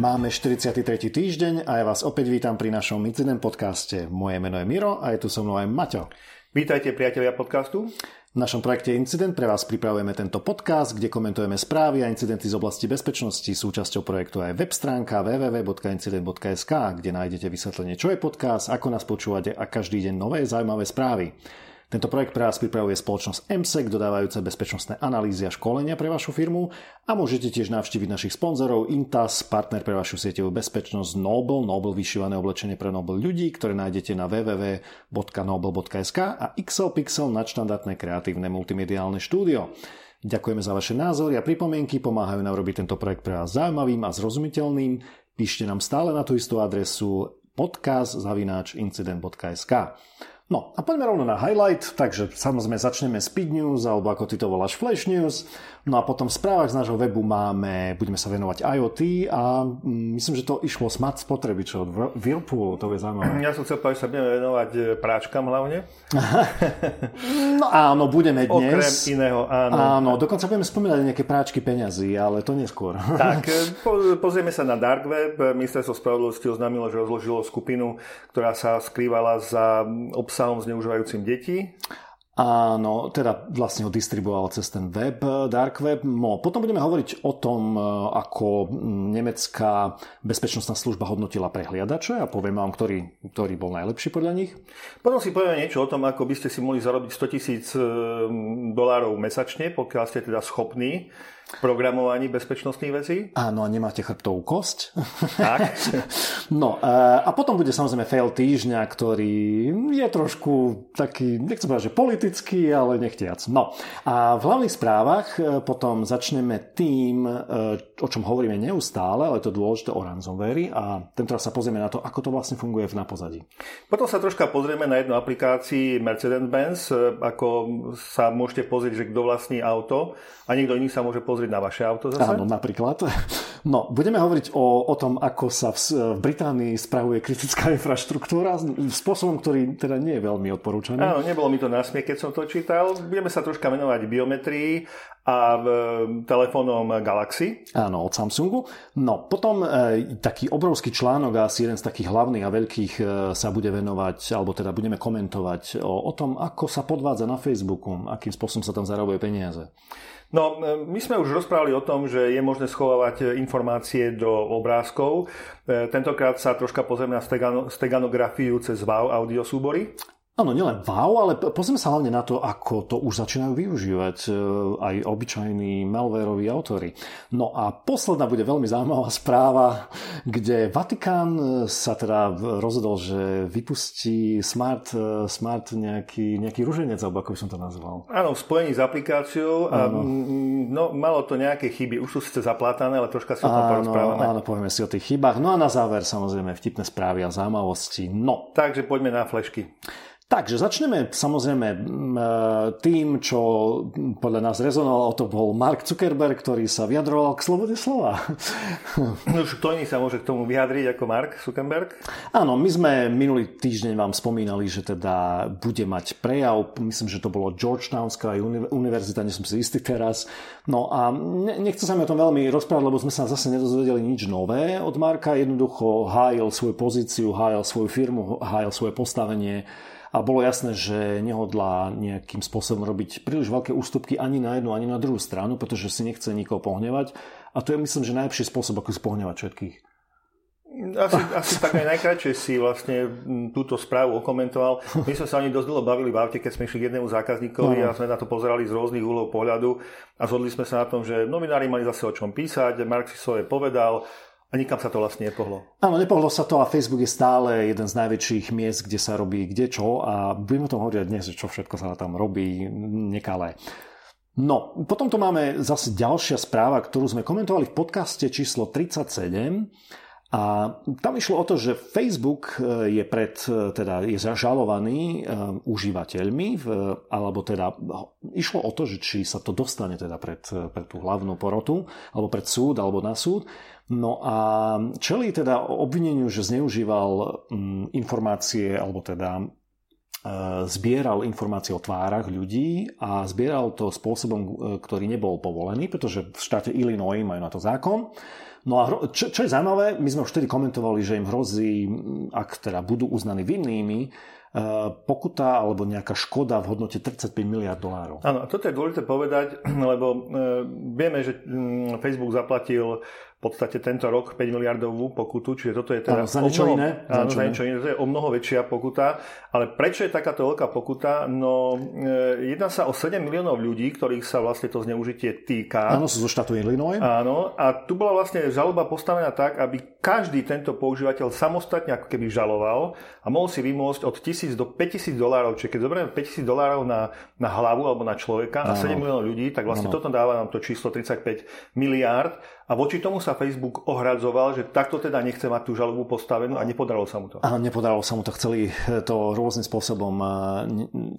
Máme 43. týždeň a ja vás opäť vítam pri našom Incident podcaste. Moje meno je Miro a je tu so mnou aj Maťo. Vítajte priatelia podcastu. V našom projekte Incident pre vás pripravujeme tento podcast, kde komentujeme správy a incidenty z oblasti bezpečnosti. Súčasťou projektu je web stránka www.incident.sk, kde nájdete vysvetlenie, čo je podcast, ako nás počúvate a každý deň nové zaujímavé správy. Tento projekt pre vás pripravuje spoločnosť MSEC, dodávajúca bezpečnostné analýzy a školenia pre vašu firmu a môžete tiež navštíviť našich sponzorov Intas, partner pre vašu sieťovú bezpečnosť Noble, Noble vyšívané oblečenie pre Noble ľudí, ktoré nájdete na www.noble.sk a XL Pixel nadštandardné kreatívne multimediálne štúdio. Ďakujeme za vaše názory a pripomienky, pomáhajú nám robiť tento projekt pre vás zaujímavým a zrozumiteľným. Píšte nám stále na tú istú adresu podcast.incident.sk. No a poďme rovno na highlight, takže samozrejme začneme speed news, alebo ako ty to voláš flash news. No a potom v správach z nášho webu máme, budeme sa venovať IoT a mm, myslím, že to išlo smart spotrebičov od Whirlpoolu, to je zaujímavé. Ja som chcel povedať, že sa budeme venovať e, práčkam hlavne. no áno, budeme dnes. Okrem iného, áno. Áno, dokonca budeme spomínať nejaké práčky peňazí, ale to neskôr. tak, e, po, pozrieme sa na Dark Web. Ministerstvo spravodlivosti oznámilo, že rozložilo skupinu, ktorá sa skrývala za obsahom zneužívajúcim deti. Áno, teda vlastne ho distribuoval cez ten web, dark web. No, potom budeme hovoriť o tom, e, ako nemecká bezpečnostná služba hodnotila prehliadače a poviem vám, ktorý, ktorý bol najlepší podľa nich. Potom si povieme niečo o tom, ako by ste si mohli zarobiť 100 tisíc e, dolárov mesačne, pokiaľ ste teda schopní programovaní bezpečnostných vecí. Áno, nemáte chrbtovú kosť. Tak. no e, a potom bude samozrejme fail týždňa, ktorý je trošku taký, nechcem povedať, že politický, ale nechtiac. No a v hlavných správach e, potom začneme tým, e, o čom hovoríme neustále, ale to dôležité o ransomware a tento sa pozrieme na to, ako to vlastne funguje v napozadí. Potom sa troška pozrieme na jednu aplikácii Mercedes-Benz, ako sa môžete pozrieť, že kto vlastní auto a niekto iný sa môže pozrieť pozrieť na vaše auto zase? Áno, napríklad. No, budeme hovoriť o, o tom, ako sa v, v Británii spravuje kritická infraštruktúra spôsobom, ktorý teda nie je veľmi odporúčaný. Áno, nebolo mi to násmiech, keď som to čítal. Budeme sa troška venovať biometrii a telefónom Galaxy. Áno, od Samsungu. No, potom e, taký obrovský článok, asi jeden z takých hlavných a veľkých e, sa bude venovať, alebo teda budeme komentovať o, o tom, ako sa podvádza na Facebooku, akým spôsobom sa tam zarobuje peniaze. No, my sme už rozprávali o tom, že je možné schovávať e, informácie do obrázkov. E, tentokrát sa troška pozrieme na steganografiu cez WOW audio súbory. Áno, nielen wow, ale pozrieme sa hlavne na to, ako to už začínajú využívať e, aj obyčajní malwareoví autory. No a posledná bude veľmi zaujímavá správa, kde Vatikán e, sa teda rozhodol, že vypustí smart, e, smart nejaký, nejaký ruženec, alebo ako by som to nazval. Áno, v spojení s aplikáciou a no, malo to nejaké chyby. Už sú síce zaplátané, ale troška si o tom porozprávame. Áno, povieme si o tých chybách. No a na záver samozrejme vtipné správy a zaujímavosti. No. Takže poďme na flešky. Takže začneme samozrejme e, tým, čo podľa nás rezonovalo, to bol Mark Zuckerberg, ktorý sa vyjadroval k slobode slova. No už kto iný sa môže k tomu vyjadriť ako Mark Zuckerberg? Áno, my sme minulý týždeň vám spomínali, že teda bude mať prejav, myslím, že to bolo Georgetownská univerzita, nie som si istý teraz. No a nechcem sa mi o tom veľmi rozprávať, lebo sme sa zase nedozvedeli nič nové od Marka, jednoducho hájil svoju pozíciu, hájil svoju firmu, hájil svoje postavenie a bolo jasné, že nehodlá nejakým spôsobom robiť príliš veľké ústupky ani na jednu, ani na druhú stranu, pretože si nechce nikoho pohnevať a to je myslím, že najlepší spôsob, ako spohnevať všetkých. Asi, asi tak aj najkračšie si vlastne túto správu okomentoval. My sme sa ani dosť dlho bavili v aute, keď sme išli k jednému zákazníkovi no. a sme na to pozerali z rôznych úhlov pohľadu a zhodli sme sa na tom, že novinári mali zase o čom písať, Mark si svoje povedal, a nikam sa to vlastne nepohlo. Áno, nepohlo sa to a Facebook je stále jeden z najväčších miest, kde sa robí kde čo a budeme o tom hovoriť dnes, čo všetko sa tam robí nekalé. No, potom tu máme zase ďalšia správa, ktorú sme komentovali v podcaste číslo 37 a tam išlo o to, že Facebook e, je pred, e, teda je zažalovaný e, užívateľmi, alebo teda išlo o to, že či sa to dostane teda pred, pred tú hlavnú porotu, alebo pred súd, alebo na súd. No a čelí teda obvineniu, že zneužíval mm, informácie, alebo teda e, zbieral informácie o tvárach ľudí a zbieral to spôsobom, e, ktorý nebol povolený, pretože v štáte Illinois majú na to zákon. No a čo, čo je zaujímavé, my sme už vtedy komentovali, že im hrozí, ak teda budú uznaní vinnými, e, pokuta alebo nejaká škoda v hodnote 35 miliard dolárov. Áno, toto je dôležité povedať, lebo vieme, že Facebook zaplatil podstate tento rok 5 miliardovú pokutu, čiže toto je teda za niečo mnoho, iné. Áno, za niečo iné. To je o mnoho väčšia pokuta. Ale prečo je takáto veľká pokuta? No, e, jedná sa o 7 miliónov ľudí, ktorých sa vlastne to zneužitie týka. Áno, sú zo štátu Illinois. Áno, a tu bola vlastne žaloba postavená tak, aby každý tento používateľ samostatne ako keby žaloval a mohol si vymôcť od 1000 do 5000 dolárov. Čiže keď zoberieme 5000 dolárov na, na hlavu alebo na človeka áno. a 7 miliónov ľudí, tak vlastne áno. toto dáva nám to číslo 35 miliárd a voči tomu sa Facebook ohradzoval, že takto teda nechce mať tú žalobu postavenú a nepodarilo sa mu to. Áno, nepodarilo sa mu to. Chceli to rôznym spôsobom eh,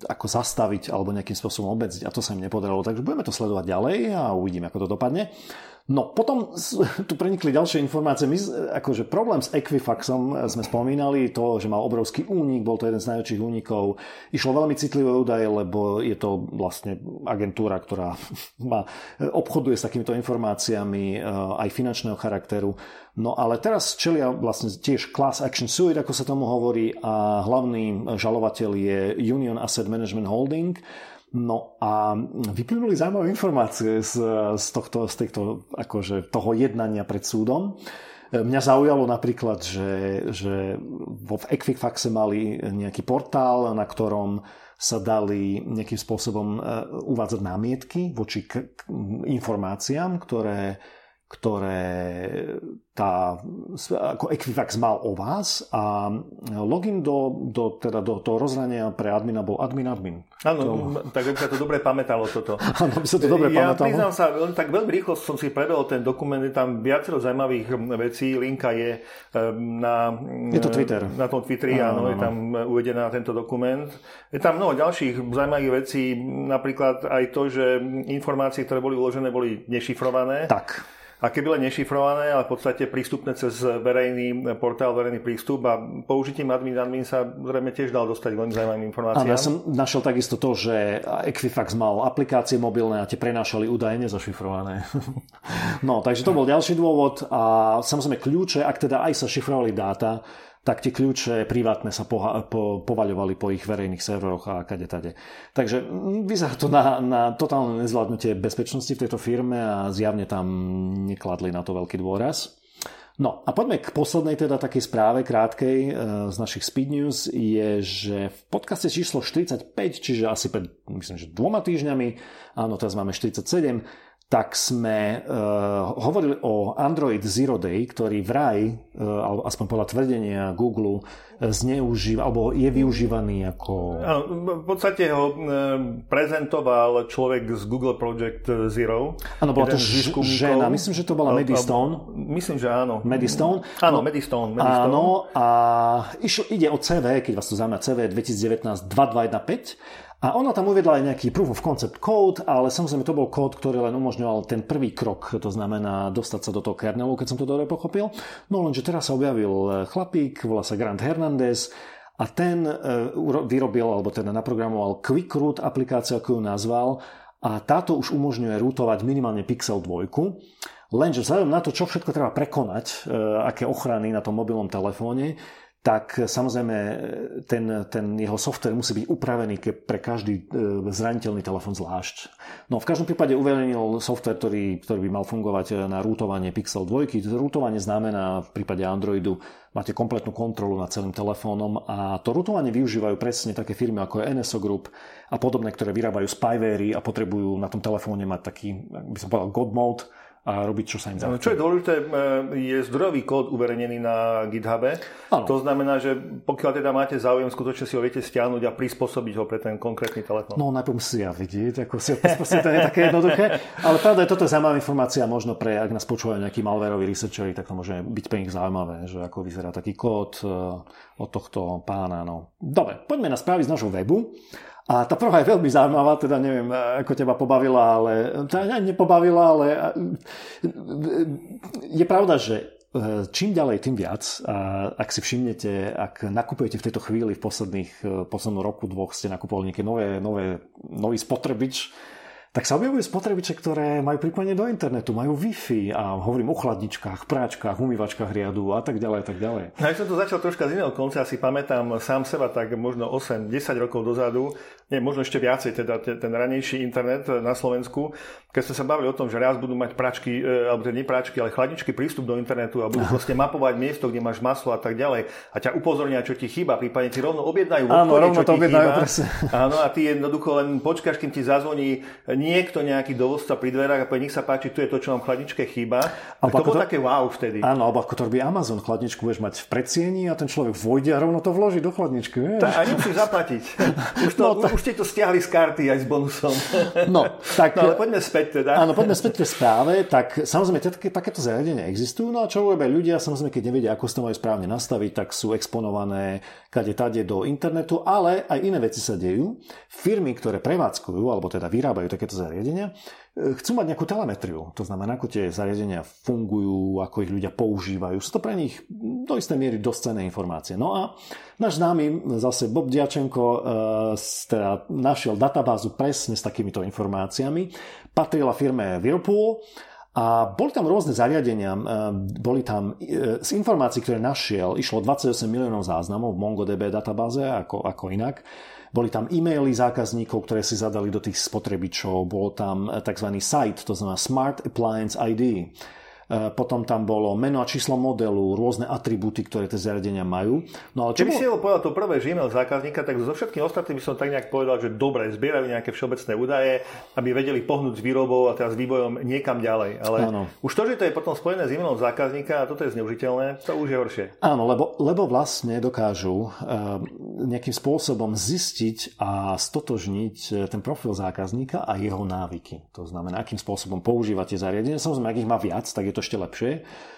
ako zastaviť alebo nejakým spôsobom obmedziť a to sa im nepodarilo. Takže budeme to sledovať ďalej a uvidíme, ako to dopadne. No potom tu prenikli ďalšie informácie. My, akože problém s Equifaxom sme spomínali, to, že mal obrovský únik, bol to jeden z najväčších únikov. Išlo veľmi citlivé údaje, lebo je to vlastne agentúra, ktorá má, obchoduje s takýmito informáciami eh, aj finančného charakteru. No ale teraz čelia vlastne tiež class action suit, ako sa tomu hovorí, a hlavný žalovateľ je Union Asset Management Holding, No a vyplynuli zaujímavé informácie z, z, tohto, z týchto, akože, toho jednania pred súdom. Mňa zaujalo napríklad, že, že vo Equifaxe mali nejaký portál, na ktorom sa dali nejakým spôsobom e, uvádzať námietky voči informáciám, ktoré ktoré tá, ako Equifax mal o vás a login do, do, teda do toho rozhrania pre admina bol admin admin. Áno, to... tak by sa to dobre pamätalo toto. Áno, by sa to dobre ja pamätalo. Ja priznám sa, tak veľmi rýchlo som si prebehol ten dokument, je tam viacero zaujímavých vecí, linka je na... Je to Twitter. Na tom Twitteri, áno, áno, áno, je tam uvedená tento dokument. Je tam mnoho ďalších zaujímavých vecí, napríklad aj to, že informácie, ktoré boli uložené, boli nešifrované. Tak a keby len nešifrované, ale v podstate prístupné cez verejný portál, verejný prístup a použitím admin admin sa zrejme tiež dal dostať veľmi zaujímavým informáciám. Áno, ja som našiel takisto to, že Equifax mal aplikácie mobilné a tie prenášali údaje nezašifrované. no, takže to bol ďalší dôvod a samozrejme kľúče, ak teda aj sa šifrovali dáta, tak tie kľúče privátne sa poha- po, povaľovali po ich verejných serveroch a kade tade. Takže mm, vyzerá to na, na totálne nezvládnutie bezpečnosti v tejto firme a zjavne tam nekladli na to veľký dôraz. No a poďme k poslednej teda takej správe krátkej e, z našich Speed News je, že v podcaste číslo 45, čiže asi pred myslím, že dvoma týždňami, áno, teraz máme 47, tak sme uh, hovorili o Android Zero Day, ktorý vraj, uh, alebo aspoň podľa tvrdenia Google, uh, zneužíva, alebo je využívaný ako... v podstate ho uh, prezentoval človek z Google Project Zero. Áno, bola to ž- žena, myslím, že to bola Maddie Stone. Myslím, že áno. Maddie Stone. Áno, no, Maddie Stone. Maddie áno, a išlo, ide o CV, keď vás to zaujíma, CV 2019 2215 a ona tam uviedla aj nejaký proof of concept code, ale samozrejme to bol kód, ktorý len umožňoval ten prvý krok, to znamená dostať sa do toho kernelu, keď som to dobre pochopil. No lenže teraz sa objavil e, chlapík, volá sa Grant Hernandez a ten e, vyrobil, alebo teda naprogramoval Quick Root aplikáciu, ako ju nazval, a táto už umožňuje rútovať minimálne Pixel 2. Lenže vzhľadom na to, čo všetko treba prekonať, e, aké ochrany na tom mobilnom telefóne, tak samozrejme ten, ten jeho software musí byť upravený pre každý e, zraniteľný telefon zvlášť. No v každom prípade uverejnil software, ktorý, ktorý by mal fungovať na rútovanie Pixel 2. Rútovanie znamená v prípade Androidu máte kompletnú kontrolu nad celým telefónom a to rútovanie využívajú presne také firmy ako je NSO Group a podobné, ktoré vyrábajú spyvery a potrebujú na tom telefóne mať taký, by som povedal, God mode, a robiť, čo sa im zachce. Čo je dôležité, e, je zdrojový kód uverejnený na GitHube. Ano. To znamená, že pokiaľ teda máte záujem, skutočne si ho viete stiahnuť a prispôsobiť ho pre ten konkrétny telefón. No najprv si ja vidieť, ako si to nie je také jednoduché. Ale pravda je, toto je zaujímavá informácia možno pre, ak nás počúvajú nejakí malveroví researcheri, tak to môže byť pre nich zaujímavé, že ako vyzerá taký kód e, od tohto pána. No. Dobre, poďme na správy z nášho webu. A tá prvá je veľmi zaujímavá, teda neviem, ako teba pobavila, ale teda nepobavila, ale je pravda, že e, čím ďalej, tým viac. Ak si všimnete, ak nakupujete v tejto chvíli, v posledných, e, poslednom roku, dvoch ste nakupovali nejaké nové, nové, nový spotrebič, tak sa objavujú spotrebiče, ktoré majú pripojenie do internetu, majú Wi-Fi a hovorím o chladničkách, práčkach, umývačkách riadu a tak ďalej a tak ďalej. No, ja som to začal troška z iného konca, si pamätám sám seba tak možno 8-10 rokov dozadu, nie, možno ešte viacej, teda ten ranejší internet na Slovensku, keď sme sa bavili o tom, že raz budú mať pračky, e, alebo teda nie pračky, ale chladničky prístup do internetu a budú proste mapovať miesto, kde máš maslo a tak ďalej a ťa upozornia, čo ti chýba, prípadne ti rovno objednajú Áno, rovno to objednajú, presne. Áno, a ty jednoducho len počkáš, kým ti zazvoní niekto, nejaký dovozca pri dverách a povie, nech sa páči, tu je to, čo vám chladničke chýba. Tak to bolo to... také wow vtedy. Áno, alebo ako to robí Amazon, chladničku budeš mať v predsieni a ten človek vojde a rovno to vloží do chladničky. Vieš? Tá, a nemusíš zaplatiť. Už, to, no, tá... už ste to stiahli z karty aj s bonusom. No, tak... no ale poďme späť teda. Áno, poďme späť k správe. Tak samozrejme, také, takéto zariadenia existujú. No a čo robia ľudia, samozrejme, keď nevedia, ako sa to majú správne nastaviť, tak sú exponované kade tade do internetu, ale aj iné veci sa dejú. Firmy, ktoré prevádzkujú, alebo teda vyrábajú takéto zariadenia, e, chcú mať nejakú telemetriu. To znamená, ako tie zariadenia fungujú, ako ich ľudia používajú. Sú to pre nich do istej miery dosť cenné informácie. No a náš známy zase Bob Diačenko e, teda našiel databázu presne s takýmito informáciami. Patrila firme Whirlpool a boli tam rôzne zariadenia, e, boli tam z informácií, ktoré našiel, išlo 28 miliónov záznamov v MongoDB databáze, ako, ako inak. Boli tam e-maily zákazníkov, ktoré si zadali do tých spotrebičov, bol tam tzv. site, to znamená Smart Appliance ID potom tam bolo meno a číslo modelu, rôzne atribúty, ktoré tie zariadenia majú. No ale čo Keby bolo... si ho povedal to prvé, že e-mail zákazníka, tak so všetkým ostatným by som tak nejak povedal, že dobre, zbierajú nejaké všeobecné údaje, aby vedeli pohnúť s výrobou a teraz vývojom niekam ďalej. Ale Áno. už to, že to je potom spojené s e-mailom zákazníka a toto je zneužiteľné, to už je horšie. Áno, lebo, lebo vlastne dokážu uh, nejakým spôsobom zistiť a stotožniť e, ten profil zákazníka a jeho návyky. To znamená, akým spôsobom používate zariadenie. Samozrejme, ak ich má viac, tak je to ešte lepšie.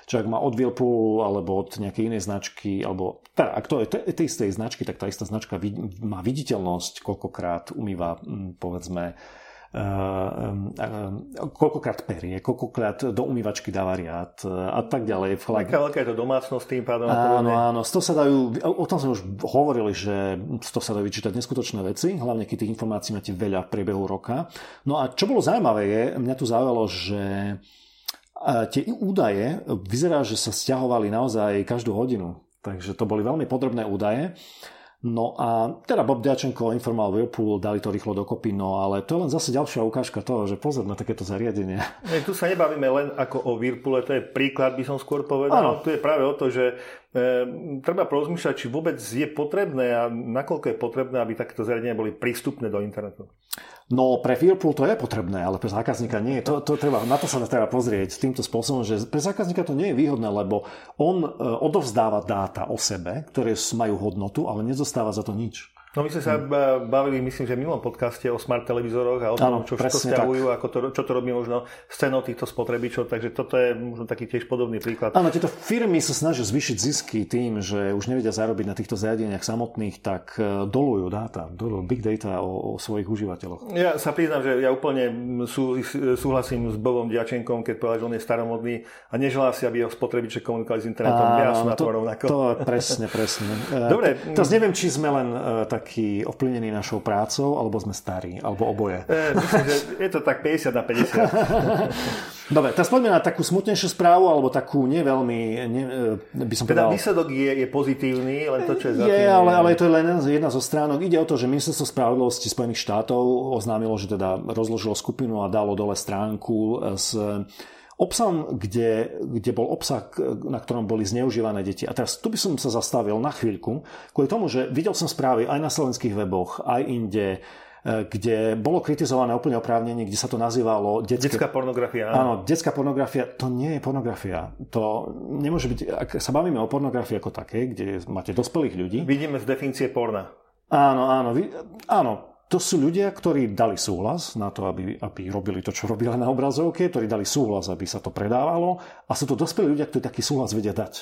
Čo ak má od Whirlpool alebo od nejakej inej značky, alebo teda, ak to je tej istej značky, tak tá istá značka má viditeľnosť, koľkokrát umýva, povedzme, Uh, uh, koľkokrát perie, koľkokrát do umývačky dáva riad a tak ďalej. Aká veľká je to domácnosť tým pádom? Áno, áno, z toho sa dajú, o tom sme už hovorili, že z toho sa dajú vyčítať neskutočné veci, hlavne keď tých informácií máte veľa v priebehu roka. No a čo bolo zaujímavé je, mňa tu zaujalo, že a tie údaje vyzerá, že sa stiahovali naozaj každú hodinu. Takže to boli veľmi podrobné údaje. No a teda Bob Diačenko informoval Whirlpool, dali to rýchlo dokopy, no ale to je len zase ďalšia ukážka toho, že pozor na takéto zariadenie. Nie, tu sa nebavíme len ako o Whirlpoole, to je príklad, by som skôr povedal. Ano. Tu je práve o to, že treba porozmýšľať, či vôbec je potrebné a nakoľko je potrebné, aby takéto zariadenia boli prístupné do internetu. No pre Whirlpool to je potrebné, ale pre zákazníka nie. To, to treba, na to sa treba pozrieť týmto spôsobom, že pre zákazníka to nie je výhodné, lebo on e, odovzdáva dáta o sebe, ktoré majú hodnotu, ale nezostáva za to nič. No my sme sa bavili, myslím, že v minulom podcaste o smart televízoroch a o tom, čo to vzťahujú, ako to, čo to robí možno s cenou týchto spotrebičov, takže toto je možno taký tiež podobný príklad. Áno, tieto firmy sa snažia zvýšiť zisky tým, že už nevedia zarobiť na týchto zariadeniach samotných, tak e, dolujú dáta, dolujú big data o, o svojich užívateľoch. Ja sa priznám, že ja úplne sú, súhlasím s Bobom Diačenkom, keď povedal, že on je staromodný a neželá si, aby jeho spotrebiče komunikovali s internetom. Áno, ja som na to, rovnako. To presne, presne. Dobre. E, teraz neviem, či sme len e, tak taký ovplyvnený našou prácou, alebo sme starí, alebo oboje? E, myslím, že je to tak 50 na 50. Dobre, teraz poďme na takú smutnejšiu správu, alebo takú nie veľmi, nie, e, by som teda povedal... výsledok je, je pozitívny, len to, čo je za Je, ale, ale to je len jedna zo stránok. Ide o to, že Ministerstvo spravodlivosti Spojených štátov oznámilo, že teda rozložilo skupinu a dalo dole stránku s obsahom, kde, kde bol obsah, na ktorom boli zneužívané deti. A teraz tu by som sa zastavil na chvíľku, kvôli tomu, že videl som správy aj na slovenských weboch, aj inde, e, kde bolo kritizované úplne oprávnenie, kde sa to nazývalo detské... detská pornografia. Áno, detská pornografia, to nie je pornografia. To nemôže byť, ak sa bavíme o pornografii ako také, kde máte dospelých ľudí. Vidíme z definície porna. Áno, áno, áno, to sú ľudia, ktorí dali súhlas na to, aby, aby robili to, čo robili na obrazovke, ktorí dali súhlas, aby sa to predávalo a sú to dospelí ľudia, ktorí taký súhlas vedia dať.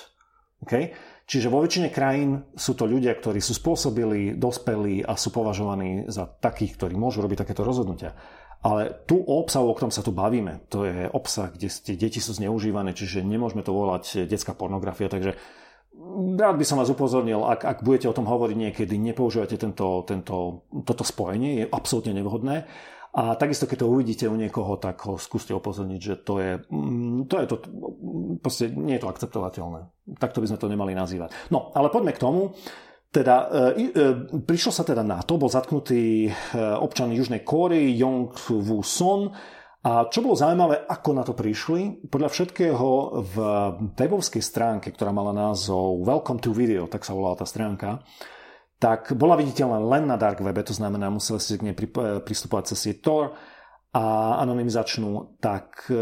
Okay? Čiže vo väčšine krajín sú to ľudia, ktorí sú spôsobili, dospelí a sú považovaní za takých, ktorí môžu robiť takéto rozhodnutia. Ale tu o obsahu, o ktorom sa tu bavíme, to je obsah, kde tie deti sú zneužívané, čiže nemôžeme to volať detská pornografia, takže rád by som vás upozornil, ak, ak budete o tom hovoriť niekedy, nepoužívajte tento, tento, toto spojenie, je absolútne nevhodné. A takisto, keď to uvidíte u niekoho, tak ho skúste upozorniť, že to je, mm, to je to, proste nie je to akceptovateľné. Takto by sme to nemali nazývať. No, ale poďme k tomu. Teda, e, e, prišlo sa teda na to, bol zatknutý e, občan Južnej Kóry Jong Woo Son, a čo bolo zaujímavé, ako na to prišli? Podľa všetkého v webovskej stránke, ktorá mala názov Welcome to Video, tak sa volala tá stránka, tak bola viditeľná len na dark webe, to znamená, museli ste k nej pristupovať cez Tor a anonymizačnú, tak e,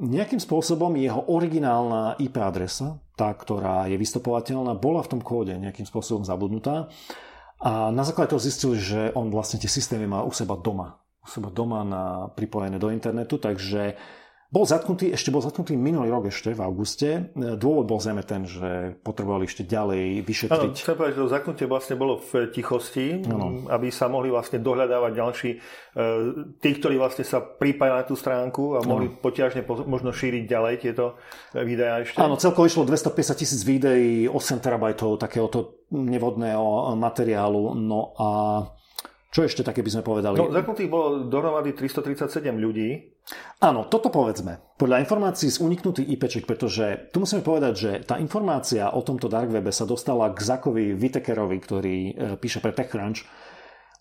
nejakým spôsobom jeho originálna IP adresa, tá, ktorá je vystupovateľná, bola v tom kóde nejakým spôsobom zabudnutá. A na základe toho zistili, že on vlastne tie systémy má u seba doma. U seba doma na, pripojené do internetu, takže bol zatknutý, ešte bol zatknutý minulý rok ešte v auguste. Dôvod bol zrejme ten, že potrebovali ešte ďalej vyšetriť. Áno, chcem povedať, že to zatknutie vlastne bolo v tichosti, ano. aby sa mohli vlastne dohľadávať ďalší, e, tí, ktorí vlastne sa pripájali na tú stránku a mohli ano. potiažne možno šíriť ďalej tieto videá ešte. Áno, celkovo išlo 250 tisíc videí, 8 terabajtov takéhoto nevodného materiálu. No a čo ešte také by sme povedali? No, zaknutých bolo dohromady 337 ľudí. Áno, toto povedzme. Podľa informácií z uniknutých IPček, pretože tu musíme povedať, že tá informácia o tomto dark webe sa dostala k Zakovi Vitekerovi, ktorý e, píše pre TechCrunch,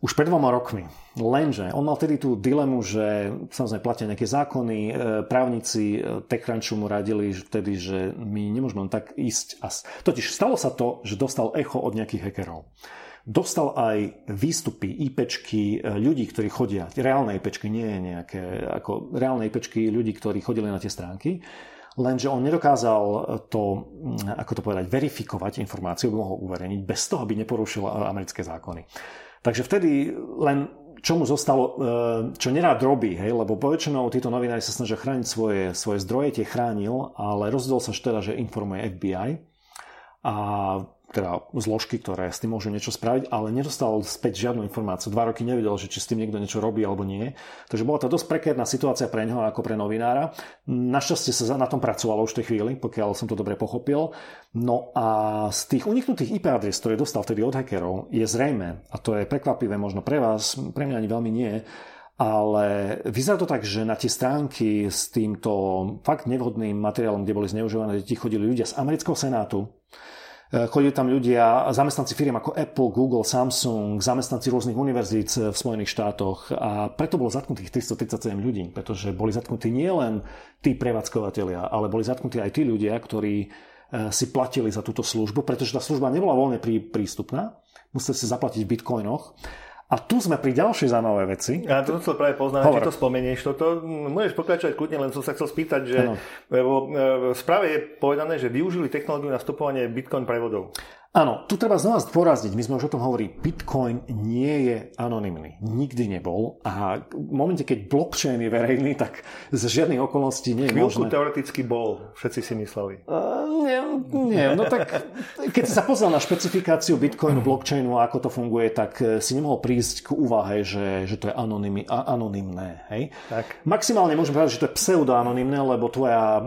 už pred dvoma rokmi. Lenže on mal tedy tú dilemu, že samozrejme platia nejaké zákony, e, právnici e, TechCrunchu mu radili vtedy, že my nemôžeme len tak ísť. A... Totiž stalo sa to, že dostal echo od nejakých hackerov dostal aj výstupy IPčky e, ľudí, ktorí chodia, reálne IPčky, nie je nejaké, ako reálne IPčky ľudí, ktorí chodili na tie stránky, lenže on nedokázal to, ako to povedať, verifikovať informáciu, by mohol uverejniť, bez toho, aby neporušil americké zákony. Takže vtedy len čo mu zostalo, e, čo nerád robí, hej, lebo poväčšinou títo novinári sa snažia chrániť svoje, svoje zdroje, tie chránil, ale rozhodol sa teda, že informuje FBI a teda zložky, ktoré s tým môžu niečo spraviť, ale nedostal späť žiadnu informáciu. Dva roky nevedel, že či s tým niekto niečo robí alebo nie. Takže bola to dosť prekérna situácia pre neho ako pre novinára. Našťastie sa na tom pracovalo už v tej chvíli, pokiaľ som to dobre pochopil. No a z tých uniknutých IP adres, ktoré dostal vtedy od hackerov, je zrejme, a to je prekvapivé možno pre vás, pre mňa ani veľmi nie, ale vyzerá to tak, že na tie stránky s týmto fakt nevhodným materiálom, kde boli zneužívané deti, chodili ľudia z amerického senátu, chodili tam ľudia, zamestnanci firiem ako Apple, Google, Samsung, zamestnanci rôznych univerzít v Spojených štátoch. A preto bolo zatknutých 337 ľudí, pretože boli zatknutí nielen tí prevádzkovateľia, ale boli zatknutí aj tí ľudia, ktorí e, si platili za túto službu, pretože tá služba nebola voľne prístupná, museli si zaplatiť v bitcoinoch a tu sme pri ďalšej zaujímavej veci. Ja to chcel práve poznať, či to spomenieš toto. Môžeš pokračovať kľudne, len som sa chcel spýtať, že vo, e, v správe je povedané, že využili technológiu na stopovanie bitcoin prevodov. Áno, tu treba znova zdôrazniť, my sme už o tom hovorili, Bitcoin nie je anonymný, nikdy nebol a v momente, keď blockchain je verejný, tak z žiadnych okolností nie je Chvíľku možné. teoreticky bol, všetci si mysleli. Uh, nie, nie, no tak keď si sa pozrel na špecifikáciu Bitcoinu, blockchainu a ako to funguje, tak eh, si nemohol prísť k úvahe, že, že to je anonymy, anonymné. Hej? Tak. Maximálne môžeme povedať, že to je pseudoanonymné, lebo tvoja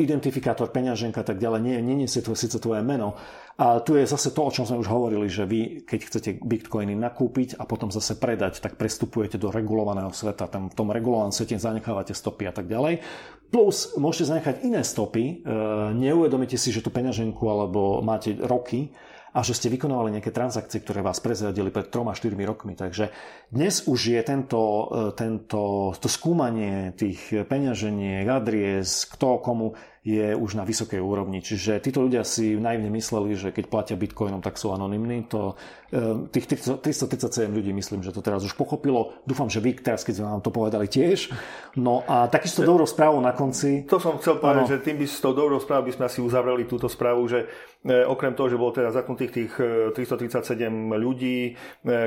identifikátor, peňaženka a tak ďalej nie, nie nie to síce tvoje meno, a tu je zase to, o čom sme už hovorili, že vy, keď chcete bitcoiny nakúpiť a potom zase predať, tak prestupujete do regulovaného sveta. Tam v tom regulovanom svete zanechávate stopy a tak ďalej. Plus môžete zanechať iné stopy, e, neuvedomíte si, že tú peňaženku alebo máte roky a že ste vykonávali nejaké transakcie, ktoré vás prezradili pred 3-4 rokmi. Takže dnes už je tento, e, tento to skúmanie tých peňaženiek, adries, kto komu je už na vysokej úrovni. Čiže títo ľudia si naivne mysleli, že keď platia bitcoinom, tak sú anonimní. To, e, tých 337 ľudí myslím, že to teraz už pochopilo. Dúfam, že vy teraz, keď sme vám to povedali tiež. No a takisto dobrou správou na konci. To som chcel povedať, ano. že tým by s tou dobrou správou by sme asi uzavreli túto správu, že E, okrem toho, že bolo teda zaknutých tých 337 e, ľudí,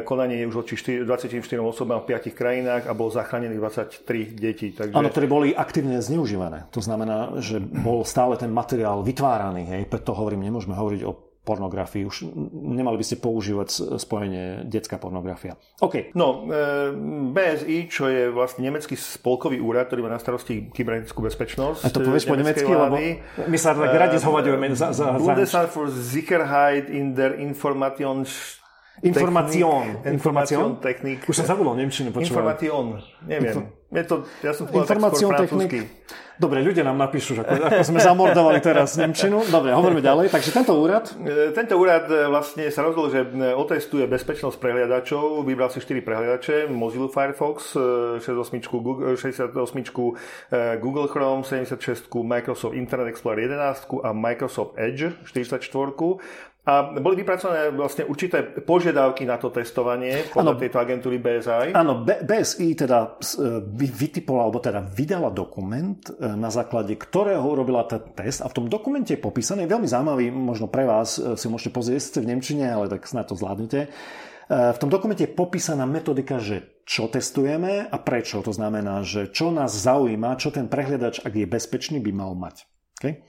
konanie je už voči 24 osobám v 5 krajinách a bolo zachránených 23 detí. Takže... Áno, ktoré boli aktívne zneužívané. To znamená, že bol stále ten materiál vytváraný. Hej? Preto hovorím, nemôžeme hovoriť o pornografii. Už nemali by ste používať spojenie detská pornografia. OK. No, e, BSI, čo je vlastne nemecký spolkový úrad, ktorý má na starosti kybernetickú bezpečnosť. A to povieš po nemecky, lebo my sa tak radi zhovaďujeme za, za, za... Für Sicherheit in der Informations Informácion. Informácion technik. Už som zabudol Nemčinu počúvať. Informácion. Neviem. Je to, ja som Informácion technik. Dobre, ľudia nám napíšu, ako, ako sme zamordovali teraz Nemčinu. Dobre, hovoríme ďalej. Takže tento úrad? E, tento úrad e, vlastne sa rozhodol, že e, otestuje bezpečnosť prehliadačov. Vybral si 4 prehliadače. Mozilla Firefox, 68, Google, 68 Google Chrome, 76 Microsoft Internet Explorer 11 a Microsoft Edge 44 a boli vypracované vlastne určité požiadavky na to testovanie podľa ano, tejto agentúry BSI. Áno, BSI teda e, vytipovala, alebo teda vydala dokument, e, na základe ktorého urobila ten test a v tom dokumente je popísaný, veľmi zaujímavý, možno pre vás e, si môžete pozrieť, ste v Nemčine, ale tak snad to zvládnete. V tom dokumente je popísaná metodika, že čo testujeme a prečo. To znamená, že čo nás zaujíma, čo ten prehliadač, ak je bezpečný, by mal mať. Okay?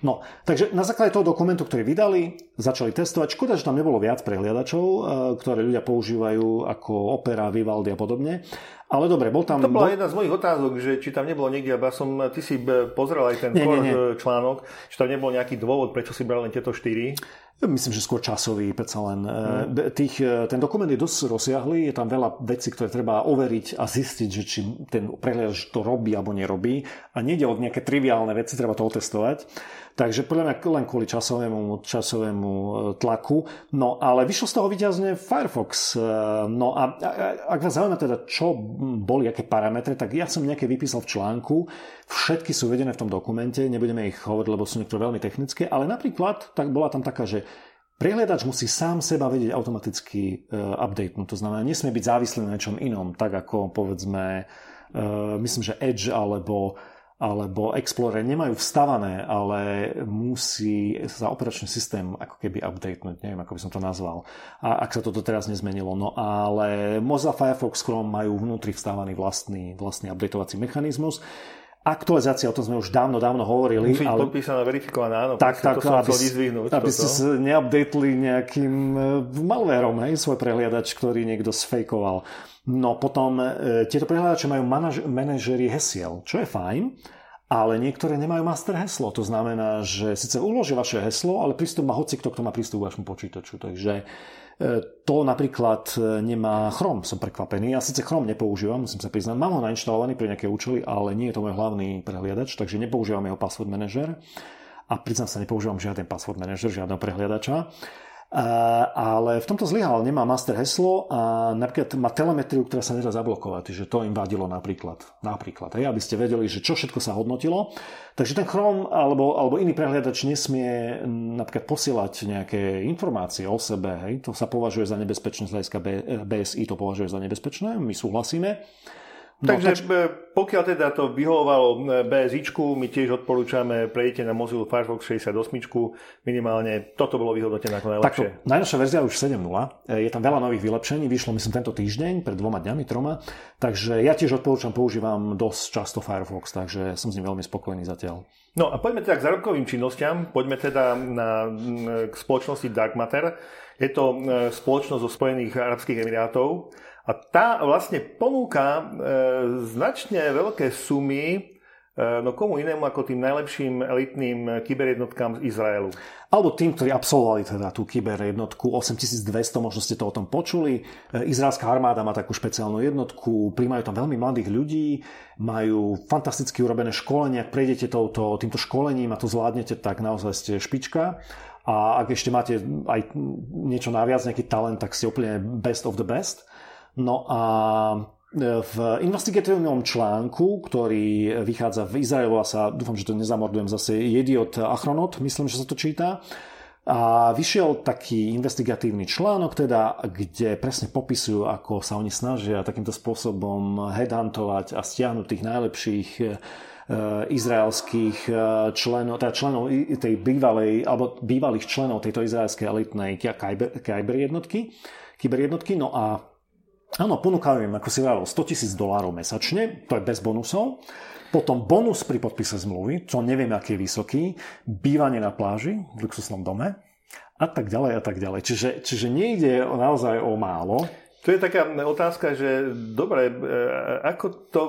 No, takže na základe toho dokumentu, ktorý vydali, začali testovať. Škoda, že tam nebolo viac prehliadačov, eh, ktoré ľudia používajú ako Opera, Vivaldi a podobne. Ale dobre, bol tam... To bola jedna z mojich otázok, že či tam nebolo niekde, ja som, ty si pozrel aj ten nie, nie, nie. článok, či tam nebol nejaký dôvod, prečo si bral len tieto štyri? Myslím, že skôr časový, predsa len. Hmm. Tých, eh, ten dokument je dosť rozsiahlý, je tam veľa vecí, ktoré treba overiť a zistiť, že či ten prehľadač to robí alebo nerobí. A nejde o nejaké triviálne veci, treba to otestovať. Takže podľa mňa len kvôli časovému, časovému tlaku. No ale vyšlo z toho vyťazne Firefox. No a ak vás zaujíma teda, čo boli, aké parametre, tak ja som nejaké vypísal v článku. Všetky sú vedené v tom dokumente, nebudeme ich hovoriť, lebo sú niektoré veľmi technické, ale napríklad tak bola tam taká, že Prehliadač musí sám seba vedieť automaticky uh, updatenúť. To znamená, nesmie byť závislý na niečom inom, tak ako povedzme, uh, myslím, že Edge alebo alebo Explorer nemajú vstavané, ale musí sa operačný systém ako keby updatenúť, neviem ako by som to nazval, a ak sa toto teraz nezmenilo. No ale Mozilla Firefox Chrome majú vnútri vstávaný vlastný, vlastný updateovací mechanizmus. Aktualizácia, o tom sme už dávno, dávno hovorili. Musí ale... podpísaná, verifikovaná, áno. Tak, tak, to aby, aby ste sa neupdateli nejakým e, malvérom, hej, svoj prehliadač, ktorý niekto sfejkoval. No potom e, tieto prehľadače majú manaž- manažery hesiel, čo je fajn, ale niektoré nemajú master heslo. To znamená, že síce uloží vaše heslo, ale prístup má hoci kto, kto má prístup k vašmu počítaču. Takže to napríklad e, nemá Chrome, som prekvapený. Ja síce Chrome nepoužívam, musím sa priznať. Mám ho nainštalovaný pre nejaké účely, ale nie je to môj hlavný prehliadač, takže nepoužívam jeho password manager. A priznám sa, nepoužívam žiaden password manager, žiadneho prehliadača ale v tomto zlyhal, nemá master heslo a napríklad má telemetriu, ktorá sa nedá zablokovať, že to im vadilo napríklad, napríklad hej, aby ste vedeli, že čo všetko sa hodnotilo. Takže ten Chrome alebo, alebo iný prehliadač nesmie napríklad posielať nejaké informácie o sebe, hej, to sa považuje za nebezpečné z hľadiska BSI, to považuje za nebezpečné, my súhlasíme. No, Takže tač... E, pokiaľ teda to vyhovovalo e, BSIčku, my tiež odporúčame, prejdite na Mozilla Firefox 68, minimálne toto bolo vyhodnotené ako najlepšie. Takto, najnovšia verzia už 7.0, e, je tam veľa nových vylepšení, vyšlo myslím tento týždeň, pred dvoma dňami, troma, takže ja tiež odporúčam, používam dosť často Firefox, takže som s ním veľmi spokojný zatiaľ. No a poďme teda k zárobkovým činnostiam, poďme teda na, k spoločnosti Dark Matter. Je to spoločnosť zo Spojených Arabských Emirátov, a tá vlastne ponúka e, značne veľké sumy e, no komu inému ako tým najlepším elitným kyberjednotkám z Izraelu. Alebo tým, ktorí absolvovali teda tú kyberjednotku 8200, možno ste to o tom počuli. E, izraelská armáda má takú špeciálnu jednotku, príjmajú tam veľmi mladých ľudí, majú fantasticky urobené školenia. Ak prejdete touto, týmto školením a to zvládnete, tak naozaj ste špička. A ak ešte máte aj niečo naviac, nejaký talent, tak ste úplne best of the best. No a e, v investigatívnom článku, ktorý vychádza v Izraelu a sa, dúfam, že to nezamordujem zase, Jediot Achronot, myslím, že sa to číta, a vyšiel taký investigatívny článok, teda, kde presne popisujú, ako sa oni snažia takýmto spôsobom headhuntovať a stiahnuť tých najlepších e, izraelských e, členov, teda členov tej bývalej, alebo bývalých členov tejto izraelskej elitnej kyber jednotky, kyber jednotky. No a Áno, ponúkajú im, ako si hovoril, 100 tisíc dolárov mesačne, to je bez bonusov. Potom bonus pri podpise zmluvy, čo neviem, aký je vysoký. Bývanie na pláži v luxusnom dome. a tak ďalej a tak ďalej. Čiže, čiže nejde naozaj o málo. To je taká otázka, že dobre, e, ako, to,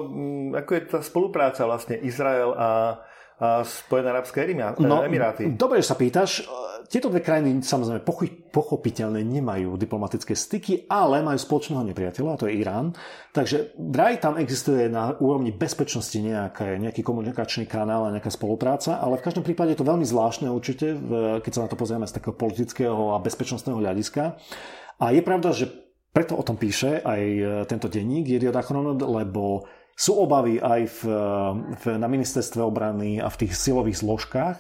ako je tá spolupráca vlastne Izrael a Spojené arabské no, emiráty? Dobre, že sa pýtaš. Tieto dve krajiny samozrejme pochopiteľne nemajú diplomatické styky, ale majú spoločného nepriateľa, a to je Irán. Takže vraj tam existuje na úrovni bezpečnosti nejaké, nejaký komunikačný kanál a nejaká spolupráca, ale v každom prípade je to veľmi zvláštne určite, keď sa na to pozrieme z takého politického a bezpečnostného hľadiska. A je pravda, že preto o tom píše aj e, tento denník Jediot Achronon, lebo sú obavy aj v, v, na ministerstve obrany a v tých silových zložkách,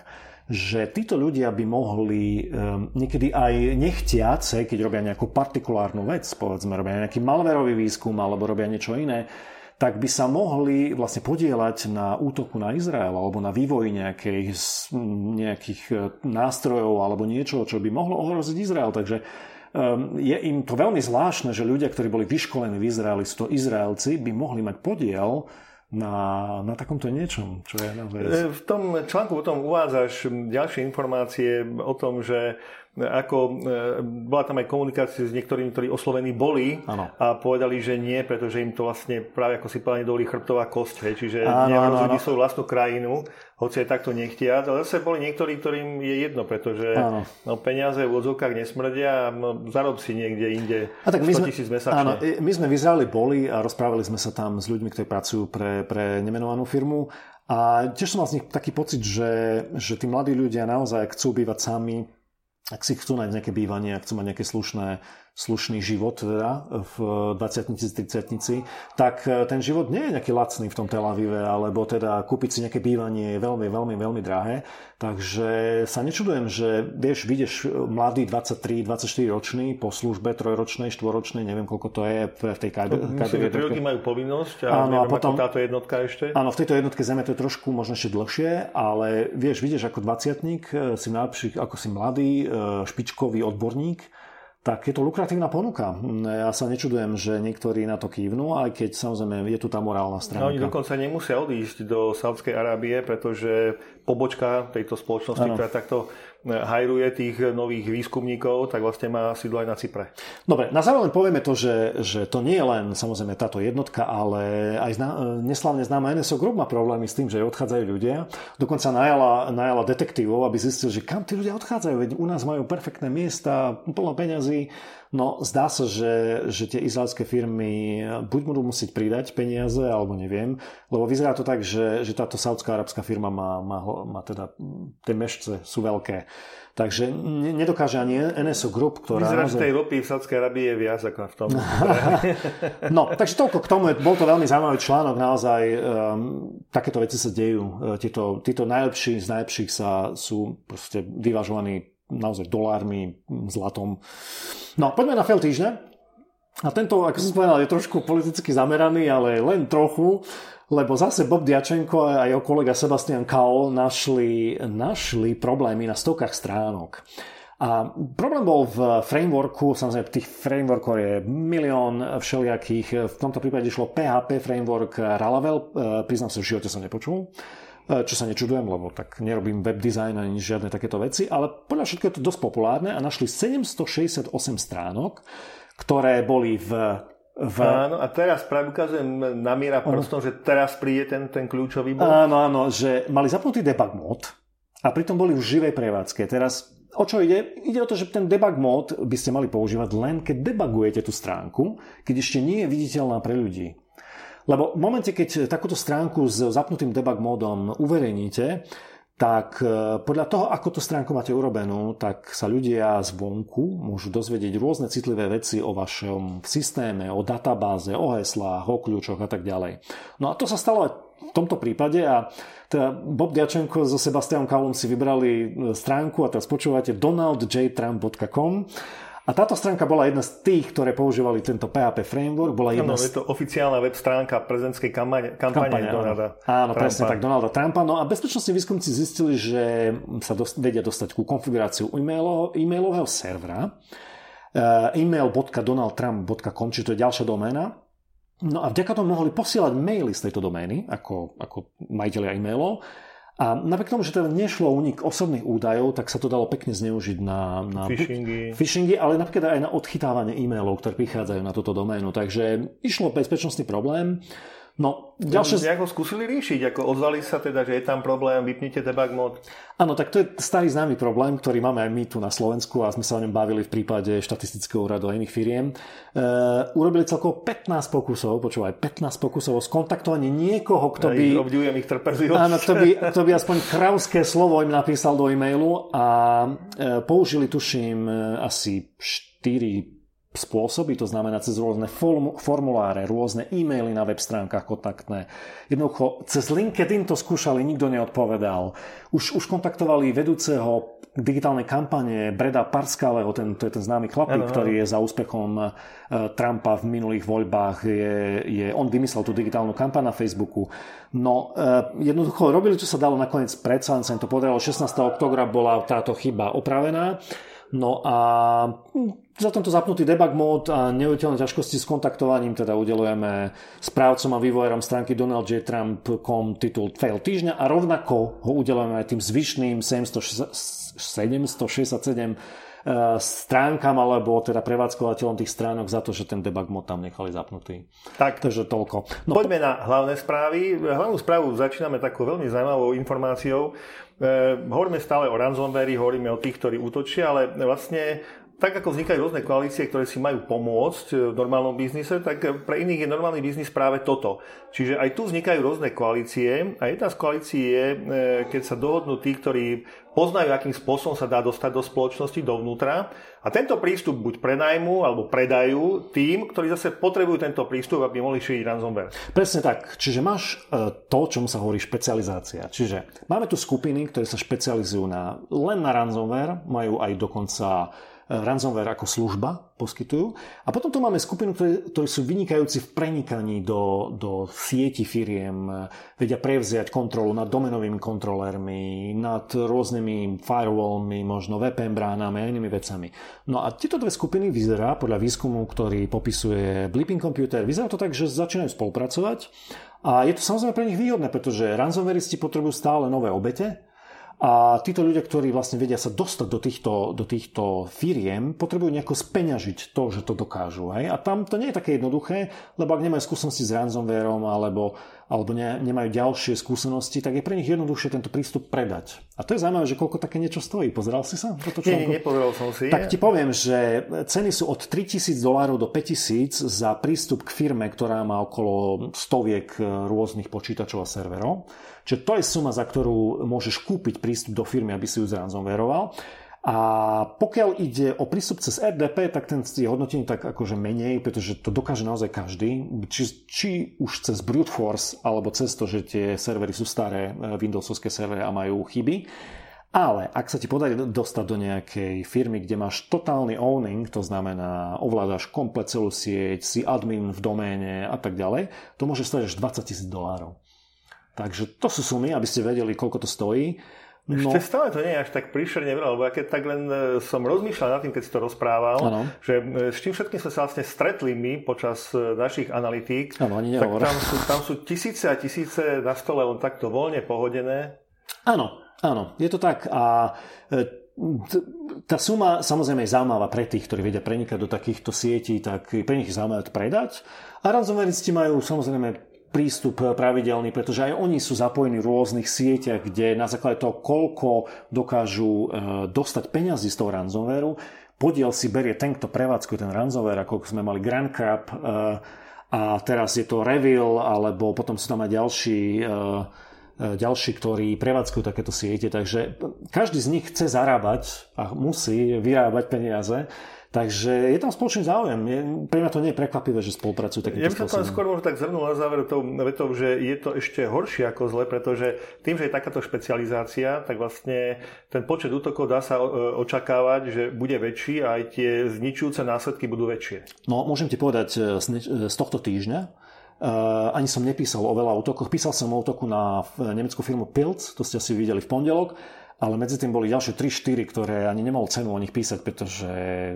že títo ľudia by mohli um, niekedy aj nechtiace, keď robia nejakú partikulárnu vec, povedzme, robia nejaký malverový výskum alebo robia niečo iné, tak by sa mohli vlastne podielať na útoku na Izrael alebo na vývoji nejakých, nejakých nástrojov alebo niečo, čo by mohlo ohroziť Izrael. Takže je im to veľmi zvláštne, že ľudia, ktorí boli vyškolení v Izraeli, to Izraelci, by mohli mať podiel na, na takomto niečom, čo je naozaj... E, v tom článku potom uvádzaš ďalšie informácie o tom, že ako e, bola tam aj komunikácia s niektorými, ktorí oslovení boli ano. a povedali, že nie, pretože im to vlastne práve ako si povedali dovolí chrbtová kosť, hej, čiže nerozhodí svoju vlastnú krajinu, hoci aj takto nechtiať, ale zase boli niektorí, ktorým je jedno, pretože no, peniaze v odzovkách nesmrdia a no, zarob si niekde inde a tak my 100 tisíc mesačne. Áno, my sme v Izraeli boli a rozprávali sme sa tam s ľuďmi, ktorí pracujú pre, pre nemenovanú firmu a tiež som mal z nich taký pocit, že, že tí mladí ľudia naozaj chcú bývať sami, ak si chcú nájsť nejaké bývanie, ak chcú mať nejaké slušné, slušný život teda v 20 30 tak e, ten život nie je nejaký lacný v tom Tel Avive, alebo teda kúpiť si nejaké bývanie je veľmi, veľmi, veľmi drahé. Takže sa nečudujem, že vieš, vidieš mladý 23, 24 ročný po službe trojročnej, štvoročnej, neviem koľko to je v tej. No, myslím, že 3 roky majú povinnosť a áno, neviem, a potom, táto jednotka ešte. Áno, v tejto jednotke zeme to je trošku možno ešte dlhšie, ale vieš, vidieš ako 20 e, si najlepší, ako si mladý, špičkový odborník, tak je to lukratívna ponuka. Ja sa nečudujem, že niektorí na to kývnú, aj keď samozrejme je tu tá morálna stránka. No, oni dokonca nemusia odísť do Saudskej Arábie, pretože pobočka tejto spoločnosti, ano. ktorá takto hajruje tých nových výskumníkov, tak vlastne má sídlo aj na Cypre. Dobre, na záver povieme to, že, že to nie je len samozrejme táto jednotka, ale aj zna, neslavne známa NSO Group má problémy s tým, že odchádzajú ľudia. Dokonca najala, najala detektívov, aby zistil, že kam tí ľudia odchádzajú, veď u nás majú perfektné miesta, plno peňazí, No zdá sa, že, že tie izraelské firmy buď budú musieť pridať peniaze, alebo neviem, lebo vyzerá to tak, že, že táto saudská arabská firma má, má, má teda, tie mešce sú veľké. Takže nedokáže ani NSO Group, ktorá... Vyzerá, že tej ropy v Sádskej Arabii je viac ako v tom. no, takže toľko k tomu. Bol to veľmi zaujímavý článok. Naozaj um, takéto veci sa dejú. Títo, títo najlepší z najlepších sa, sú proste vyvažovaní naozaj dolármi, zlatom. No, poďme na fail týždňa. A tento, ako som povedal, je trošku politicky zameraný, ale len trochu, lebo zase Bob Diačenko a jeho kolega Sebastian Kaol našli, našli problémy na stovkách stránok. A problém bol v frameworku, samozrejme tých frameworkov je milión všelijakých, v tomto prípade išlo PHP framework Ralavel, priznám sa, v živote som nepočul. E, čo sa nečudujem, lebo tak nerobím web design ani žiadne takéto veci, ale podľa všetko je to dosť populárne a našli 768 stránok, ktoré boli v v... Áno, a teraz práve ukazujem na miera prstom, že teraz príde ten, ten kľúčový bod. Áno, áno, že mali zapnutý debug mod a pritom boli v živej prevádzke. Teraz o čo ide? Ide o to, že ten debug mod by ste mali používať len, keď debugujete tú stránku, keď ešte nie je viditeľná pre ľudí. Lebo v momente, keď takúto stránku s zapnutým debug módom uverejníte, tak e, podľa toho, ako tú stránku máte urobenú, tak sa ľudia zvonku môžu dozvedieť rôzne citlivé veci o vašom systéme, o databáze, o heslách, o kľúčoch a tak ďalej. No a to sa stalo aj v tomto prípade a teda Bob Diačenko so Sebastianom Kaulom si vybrali e, stránku a teraz počúvate donaldjtrump.com a táto stránka bola jedna z tých, ktoré používali tento PHP framework. Bola jedna ano, z... je to oficiálna web stránka prezidentskej kampane, kampane, kampane Donalda Áno, Trumpa. presne tak, Donalda Trumpa. No a bezpečnostní výskumníci zistili, že sa dost, vedia dostať ku konfiguráciu e-mailo, e-mailového servera uh, email.donaldtrump.com, či to je ďalšia doména. No a vďaka tomu mohli posielať maily z tejto domény, ako, ako majiteľia e-mailov, A napriek tomu, že teda nešlo o únik osobných údajov, tak sa to dalo pekne zneužiť na, na Phishingy. phishingy, ale napríklad aj na odchytávanie e-mailov, ktoré prichádzajú na túto doménu. Takže išlo bezpečnostný problém. No, ďalšie... Nejako skúsili riešiť, ako ozvali sa teda, že je tam problém, vypnite debug mod. Áno, tak to je starý známy problém, ktorý máme aj my tu na Slovensku a sme sa o ňom bavili v prípade štatistického úradu a iných firiem. E, urobili celkovo 15 pokusov, počúvaj, 15 pokusov o skontaktovanie niekoho, kto by... Ja obdivujem ich trpezlivosť. Áno, kto by, kto by aspoň kravské slovo im napísal do e-mailu a e, použili, tuším, e, asi 4 spôsoby, to znamená cez rôzne formuláre, rôzne e-maily na web stránkach kontaktné. Jednoducho, cez LinkedIn to skúšali, nikto neodpovedal. Už, už kontaktovali vedúceho digitálnej kampane Breda Parskaleho, ten, to je ten známy chlapík, ktorý je za úspechom e, Trumpa v minulých voľbách. Je, je, on vymyslel tú digitálnu kampaň na Facebooku. No, e, jednoducho robili, čo sa dalo, nakoniec predsa len sa im to podarilo. 16. oktobra bola táto chyba opravená. No a za tento zapnutý debug mód a neuiteľné ťažkosti s kontaktovaním teda udelujeme správcom a vývojárom stránky donaldjtrump.com titul Fail týždňa a rovnako ho udelujeme aj tým zvyšným 767 E, stránkam alebo teda prevádzkovateľom tých stránok za to, že ten debug mod tam nechali zapnutý. Tak, Takže toľko. No, poďme na hlavné správy. Hlavnú správu začíname takou veľmi zaujímavou informáciou. E, hovoríme stále o ransomware, hovoríme o tých, ktorí útočia, ale vlastne tak ako vznikajú rôzne koalície, ktoré si majú pomôcť e, v normálnom biznise, tak pre iných je normálny biznis práve toto. Čiže aj tu vznikajú rôzne koalície a jedna z koalícií je, e, keď sa dohodnú tí, ktorí poznajú, akým spôsobom sa dá dostať do spoločnosti, dovnútra a tento prístup buď prenajmu alebo predajú tým, ktorí zase potrebujú tento prístup, aby mohli šíriť ransomware. Presne tak. Čiže máš e, to, čomu sa hovorí špecializácia. Čiže máme tu skupiny, ktoré sa špecializujú na, len na ransomware, majú aj dokonca ransomware ako služba poskytujú. A potom tu máme skupinu, ktorí, ktorí sú vynikajúci v prenikaní do, do sieti firiem, vedia prevziať kontrolu nad domenovými kontrolérmi, nad rôznymi firewallmi, možno VPN bránami a inými vecami. No a tieto dve skupiny vyzerá podľa výskumu, ktorý popisuje Blipping Computer, vyzerá to tak, že začínajú spolupracovať a je to samozrejme pre nich výhodné, pretože ransomwaristi potrebujú stále nové obete, a títo ľudia, ktorí vlastne vedia sa dostať do týchto, do týchto firiem, potrebujú nejako speňažiť to, že to dokážu. Hej? A tam to nie je také jednoduché, lebo ak nemajú skúsenosti s ransomwareom alebo, alebo ne, nemajú ďalšie skúsenosti, tak je pre nich jednoduchšie tento prístup predať. A to je zaujímavé, že koľko také niečo stojí. Pozeral si sa? Toto nie, nepozeral som si. Tak ti poviem, že ceny sú od 3000 dolárov do 5000 za prístup k firme, ktorá má okolo stoviek rôznych počítačov a serverov. Čiže to je suma, za ktorú môžeš kúpiť prístup do firmy, aby si ju zransomwareoval. A pokiaľ ide o prístup cez RDP, tak ten je hodnotený tak akože menej, pretože to dokáže naozaj každý. Či, či už cez brute force, alebo cez to, že tie servery sú staré, eh, Windowsovské servery a majú chyby. Ale ak sa ti podarí dostať do nejakej firmy, kde máš totálny owning, to znamená ovládaš komplet celú sieť, si admin v doméne a tak ďalej, to môže stať až 20 tisíc dolárov. Takže to sú sumy, aby ste vedeli, koľko to stojí. No. Ešte stále to nie je až tak príšerne veľa, lebo ja keď tak len e, som rozmýšľal nad tým, keď si to rozprával, ano. že e, s čím všetkým sme sa vlastne stretli my počas e, našich analytík, ano, ani tak tam sú, tam sú tisíce a tisíce na stole len takto voľne pohodené. Áno, áno, je to tak a tá suma samozrejme je zaujímavá pre tých, ktorí vedia prenikať do takýchto sietí, tak pre nich je zaujímavé to predať. A ransomwaristi majú samozrejme prístup pravidelný, pretože aj oni sú zapojení v rôznych sieťach, kde na základe toho, koľko dokážu e, dostať peňazí z toho ransomwareu, podiel si berie ten, kto prevádzkuje ten ransomware, ako sme mali Grand Crab e, a teraz je to Reveal, alebo potom sú tam aj ďalší e, ďalší, ktorí prevádzkujú takéto siete. Takže každý z nich chce zarábať a musí vyrábať peniaze. Takže je tam spoločný záujem. Je, pre mňa to nie je prekvapivé, že spolupracujú takýmto Ja by som to skôr možno tak zhrnul na záver tou vetou, že je to ešte horšie ako zle, pretože tým, že je takáto špecializácia, tak vlastne ten počet útokov dá sa e, očakávať, že bude väčší a aj tie zničujúce následky budú väčšie. No, môžem ti povedať e, z tohto týždňa, Uh, ani som nepísal o veľa útokoch. Písal som o útoku na nemeckú firmu Pilz, to ste asi videli v pondelok ale medzi tým boli ďalšie 3-4, ktoré ani nemal cenu o nich písať, pretože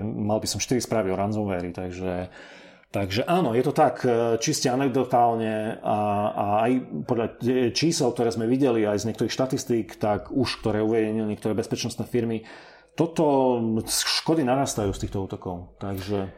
mal by som 4 správy o ransomware, takže Takže áno, je to tak e, čiste anekdotálne a, a aj podľa čísel, ktoré sme videli aj z niektorých štatistík, tak už ktoré uvedeli niektoré bezpečnostné firmy, toto škody narastajú z týchto útokov. Takže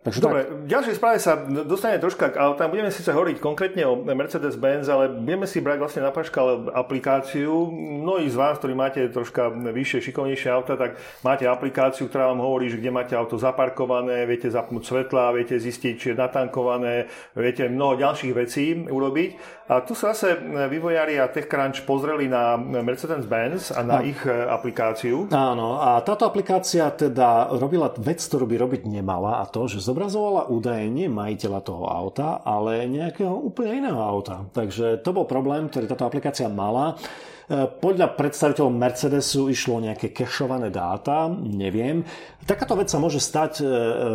Takže Dobre, tak. v ďalšej správe sa dostane troška k autám. Budeme síce hovoriť konkrétne o Mercedes-Benz, ale budeme si brať vlastne na paškal aplikáciu. Mnohí z vás, ktorí máte troška vyššie, šikovnejšie auta, tak máte aplikáciu, ktorá vám hovorí, že kde máte auto zaparkované, viete zapnúť svetla, viete zistiť, či je natankované, viete mnoho ďalších vecí urobiť. A tu sa zase vývojári a TechCrunch pozreli na Mercedes-Benz a na a... ich e, aplikáciu. Áno, a táto aplikácia teda robila vec, ktorú by robiť nemala a to, že zobrazovala údaje nie majiteľa toho auta, ale nejakého úplne iného auta. Takže to bol problém, ktorý táto aplikácia mala. Podľa predstaviteľov Mercedesu išlo nejaké kešované dáta, neviem. Takáto vec sa môže stať e,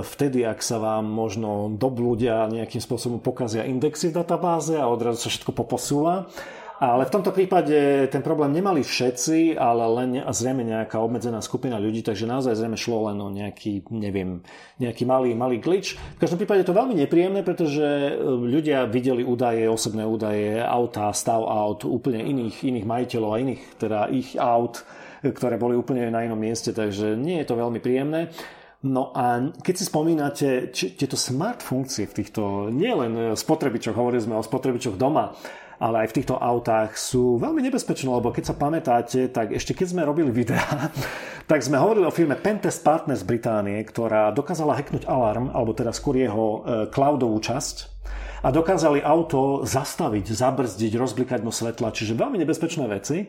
vtedy, ak sa vám možno doblúdia nejakým spôsobom pokazia indexy v databáze a odrazu sa všetko poposúva. Ale v tomto prípade ten problém nemali všetci, ale len zrejme nejaká obmedzená skupina ľudí, takže naozaj zrejme šlo len o nejaký, neviem, nejaký malý, malý glitch. V každom prípade je to veľmi nepríjemné, pretože e, ľudia videli údaje, osobné údaje, autá, stav aut úplne iných, iných majiteľov a iných, teda ich aut, ktoré boli úplne na inom mieste, takže nie je to veľmi príjemné. No a keď si spomínate či, tieto smart funkcie v týchto, nielen spotrebičoch, hovorili sme o spotrebičoch doma, ale aj v týchto autách sú veľmi nebezpečné, lebo keď sa pamätáte, tak ešte keď sme robili videá, tak sme hovorili o firme Pentest Partners Británie, ktorá dokázala hacknúť alarm, alebo teda skôr jeho e, cloudovú časť a dokázali auto zastaviť, zabrzdiť, rozblikať mu svetla, čiže veľmi nebezpečné veci.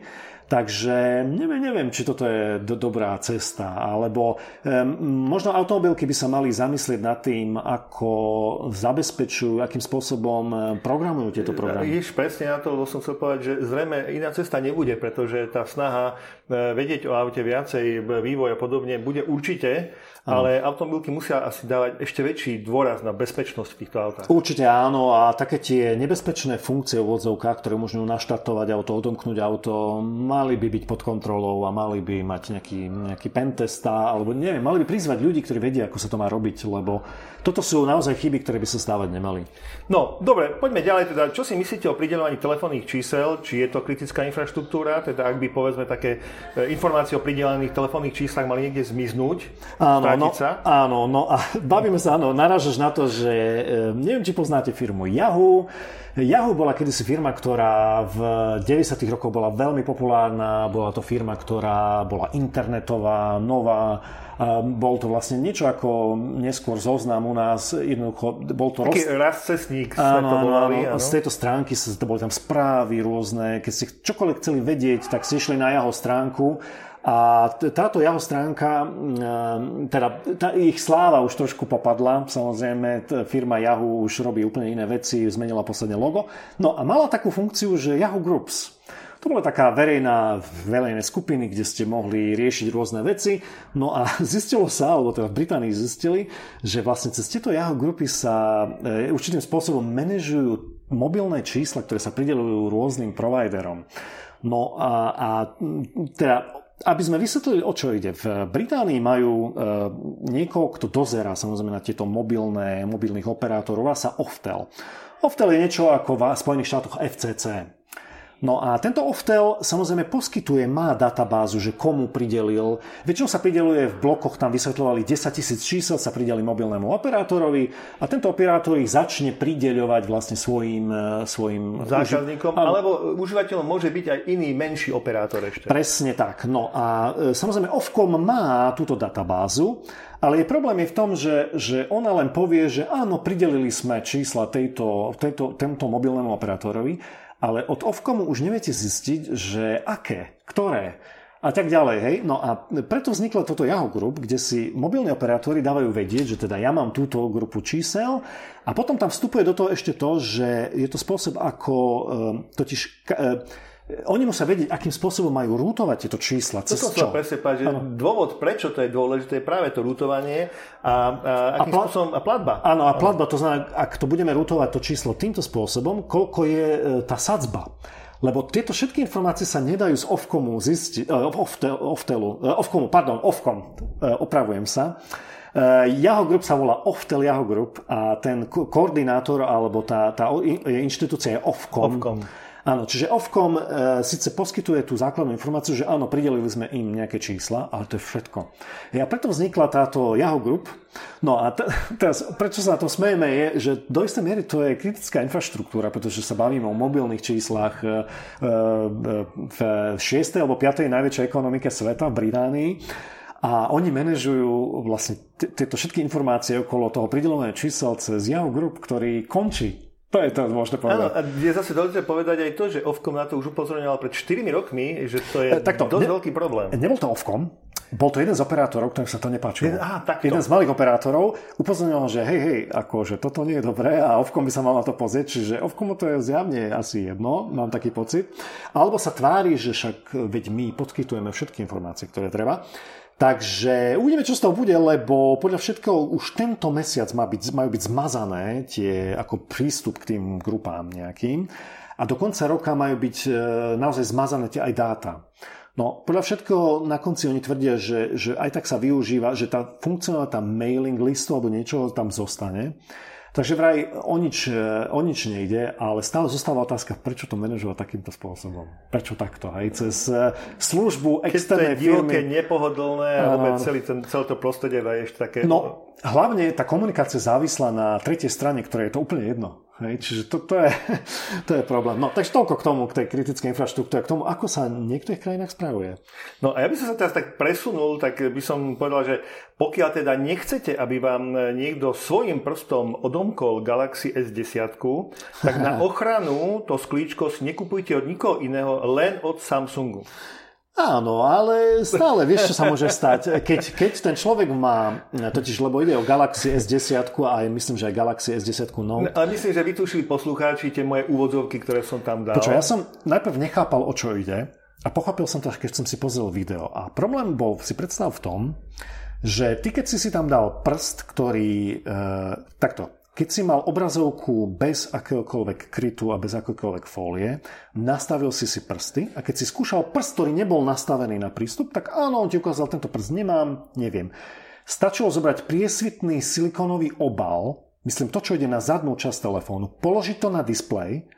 Takže neviem, neviem, či toto je do, dobrá cesta, alebo um, možno automobilky by sa mali zamyslieť nad tým, ako zabezpečujú, akým spôsobom programujú tieto programy. Ideš presne na to, lebo som chcel povedať, že zrejme iná cesta nebude, pretože tá snaha vedieť o aute viacej, vývoj a podobne bude určite, ale automobilky musia asi dávať ešte väčší dôraz na bezpečnosť v týchto autách. Určite áno a také tie nebezpečné funkcie v odzovkách, ktoré môžu naštartovať auto, odomknúť auto, mali by byť pod kontrolou a mali by mať nejaký, nejaký pentesta, alebo neviem, mali by prizvať ľudí, ktorí vedia, ako sa to má robiť, lebo toto sú naozaj chyby, ktoré by sa stávať nemali. No, dobre, poďme ďalej. Teda, čo si myslíte o pridelovaní telefónnych čísel? Či je to kritická infraštruktúra? Teda, ak by povedzme také e, informácie o pridelených telefónnych číslach mali niekde zmiznúť, áno, no, sa? Áno, no a bavíme sa, áno, narážaš na to, že e, neviem, či poznáte firmu Yahoo. Yahoo bola kedysi firma, ktorá v 90. rokoch bola veľmi populárna, bola to firma, ktorá bola internetová, nová, bol to vlastne niečo ako neskôr zoznam u nás, jednoducho bol to... Taký roz... cestník áno, to volali, áno, áno. Z tejto stránky sa, to boli tam správy rôzne, keď ste čokoľvek chceli vedieť, tak ste išli na jeho stránku a táto jeho stránka, teda tá ich sláva už trošku popadla, samozrejme firma Yahoo už robí úplne iné veci, zmenila posledne logo. No a mala takú funkciu, že Yahoo Groups, to bola taká verejná, verejné skupiny, kde ste mohli riešiť rôzne veci. No a zistilo sa, alebo teda v Británii zistili, že vlastne cez tieto Yahoo grupy sa e, určitým spôsobom manažujú mobilné čísla, ktoré sa pridelujú rôznym providerom. No a, a teda aby sme vysvetlili, o čo ide. V Británii majú e, niekoho, kto dozera samozrejme na tieto mobilné, mobilných operátorov, a sa Oftel. Oftel je niečo ako v Spojených štátoch FCC. No a tento Oftel samozrejme poskytuje, má databázu, že komu pridelil. Väčšinou sa prideluje v blokoch, tam vysvetľovali 10 tisíc čísel, sa prideli mobilnému operátorovi a tento operátor ich začne prideľovať vlastne svojim, e, svojim zákazníkom, uži- alebo užívateľom môže byť aj iný menší operátor ešte. Presne tak. No a e, samozrejme Ofcom má túto databázu, ale je problém je v tom, že, že ona len povie, že áno, pridelili sme čísla tejto, tejto, tento mobilnému operátorovi, ale od Ofcomu už neviete zistiť, že aké, ktoré a tak ďalej. Hej? No a preto vzniklo toto Yahoo Group, kde si mobilní operátori dávajú vedieť, že teda ja mám túto grupu čísel a potom tam vstupuje do toho ešte to, že je to spôsob, ako e, totiž e, oni musia vedieť, akým spôsobom majú rútovať tieto čísla. Cez to som presne povedať, že dôvod, prečo to je dôležité, je práve to rútovanie a, a akým a pla- spôsobom a platba. Áno, a platba, to znamená, ak to budeme rútovať to číslo týmto spôsobom, koľko je e, tá sadzba. Lebo tieto všetky informácie sa nedajú z Ofcomu zistiť, Oftel, Oftelu, uh, Ofcomu, pardon, Ofcom, opravujem sa. Yahoo Group sa volá Oftel Yahoo Group a ten ko- koordinátor alebo tá, tá inštitúcia je Ofcom. Ofcom. Áno, čiže Ofcom e, síce poskytuje tú základnú informáciu, že áno, pridelili sme im nejaké čísla, ale to je všetko. A preto vznikla táto Yahoo Group. No a t- teraz, prečo sa na to smejeme, je, že do istej miery to je kritická infraštruktúra, pretože sa bavíme o mobilných číslach e, e, v 6. alebo 5. najväčšej ekonomike sveta v Británii. A oni manažujú vlastne tieto všetky informácie okolo toho pridelovania čísel cez Yahoo Group, ktorý končí to je to, môžete povedať. Áno, a je zase dôležité povedať aj to, že Ovkom na to už upozorňoval pred 4 rokmi, že to je e, Takto, dosť ne, veľký problém. Nebol to Ovkom, bol to jeden z operátorov, ktorým sa to nepáčilo. Jeden, aha, takto. jeden z malých operátorov upozorňoval, že hej, hej, akože toto nie je dobré a Ovkom by sa mal na to pozrieť, čiže Ovkomu to je zjavne asi jedno, mám taký pocit. Alebo sa tvári, že však veď my poskytujeme všetky informácie, ktoré treba. Takže uvidíme, čo z toho bude, lebo podľa všetkého už tento mesiac má byť, majú byť zmazané tie ako prístup k tým grupám nejakým a do konca roka majú byť e, naozaj zmazané tie aj dáta. No, podľa všetkého na konci oni tvrdia, že, že aj tak sa využíva, že tá funkcionalita mailing listu alebo niečo tam zostane. Takže vraj o nič, o nič nejde, ale stále zostáva otázka, prečo to manažovať takýmto spôsobom. Prečo takto? Hej? Cez e, službu externej Keď to je divoké, nepohodlné a vôbec celý ten, celé to prostredie daješ také... No, hlavne tá komunikácia závislá na tretej strane, ktoré je to úplne jedno. Hej, čiže to, to, je, to je problém. No, takže toľko k tomu, k tej kritickej infraštruktúre, k tomu, ako sa v niektorých krajinách spravuje. No a ja by som sa teraz tak presunul, tak by som povedal, že pokiaľ teda nechcete, aby vám niekto svojim prstom odomkol Galaxy S10, tak na ochranu to sklíčko si nekupujte od nikoho iného, len od Samsungu. Áno, ale stále vieš, čo sa môže stať. Keď, keď ten človek má, totiž lebo ide o Galaxy S10 a aj myslím, že aj Galaxy S10 Note. Ale myslím, že vytušili poslucháči tie moje úvodzovky, ktoré som tam dal. Počuť, ja som najprv nechápal, o čo ide a pochopil som to, keď som si pozrel video. A problém bol, si predstav v tom, že ty keď si si tam dal prst, ktorý... E, takto, keď si mal obrazovku bez akéhokoľvek krytu a bez akéhokoľvek fólie, nastavil si si prsty a keď si skúšal prst, ktorý nebol nastavený na prístup, tak áno, on ti ukázal, tento prst nemám, neviem. Stačilo zobrať priesvitný silikónový obal, myslím to, čo ide na zadnú časť telefónu, položiť to na displej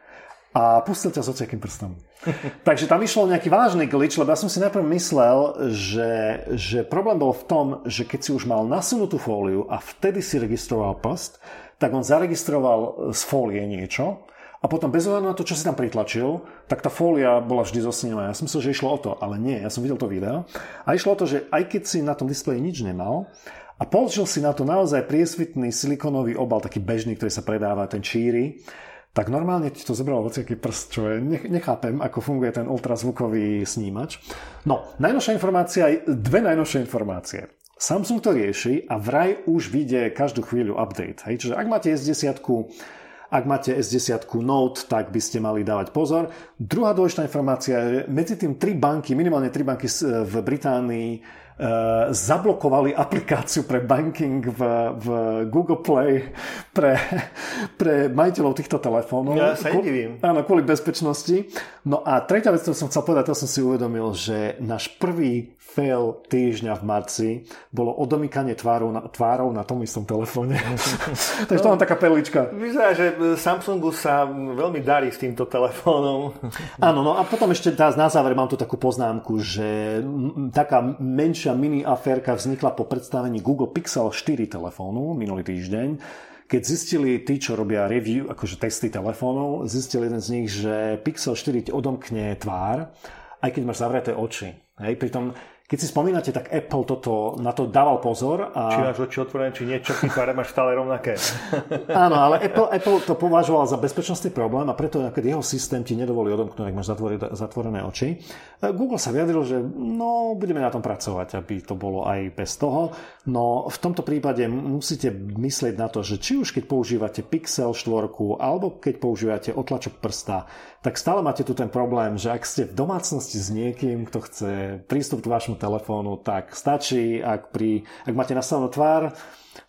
a pustil ťa s ociakým prstom. Takže tam išlo nejaký vážny glitch, lebo ja som si najprv myslel, že, že problém bol v tom, že keď si už mal nasunutú fóliu a vtedy si registroval prst, tak on zaregistroval z fólie niečo a potom bez ohľadu na to, čo si tam pritlačil, tak tá fólia bola vždy zosnená. Ja som myslel, že išlo o to, ale nie, ja som videl to video. A išlo o to, že aj keď si na tom displeji nič nemal a položil si na to naozaj priesvitný silikonový obal, taký bežný, ktorý sa predáva, ten číry, tak normálne ti to zobralo hociaký prst, čo je, nechápem, ako funguje ten ultrazvukový snímač. No, najnovšia informácia, dve najnovšie informácie. Samsung to rieši a vraj už vyjde každú chvíľu update. Hej? Čiže ak máte S10 ak máte S10 Note, tak by ste mali dávať pozor. Druhá dôležitá informácia je, medzi tým tri banky, minimálne tri banky v Británii Eh, zablokovali aplikáciu pre banking v, v Google Play pre, pre majiteľov týchto telefónov. Ja sa nedivím. Áno, kvôli bezpečnosti. No a tretia vec, ktorú som chcel povedať, to som si uvedomil, že náš prvý fail týždňa v marci bolo odomykanie tvárov na, tvárov na tom istom telefóne. Takže to mám taká perlička. Vyzerá, že Samsungu sa veľmi darí s týmto telefónom. Áno, no a potom ešte teraz na záver mám tu takú poznámku, že taká menšia mini aférka vznikla po predstavení Google Pixel 4 telefónu minulý týždeň, keď zistili tí, čo robia review, akože testy telefónov, zistil jeden z nich, že Pixel 4 ti odomkne tvár, aj keď máš zavreté oči. Hej, pritom keď si spomínate, tak Apple toto, na to dával pozor. A... Či máš oči otvorené, či niečo, tváre máš stále rovnaké. Áno, ale Apple, Apple to považoval za bezpečnostný problém a preto keď jeho systém ti nedovolí odomknúť, ak máš zatvorené oči. Google sa vyjadril, že no, budeme na tom pracovať, aby to bolo aj bez toho. No v tomto prípade musíte myslieť na to, že či už keď používate Pixel 4 alebo keď používate otlačok prsta, tak stále máte tu ten problém, že ak ste v domácnosti s niekým, kto chce prístup k vášmu telefónu, tak stačí, ak, pri, ak máte nastavenú tvár,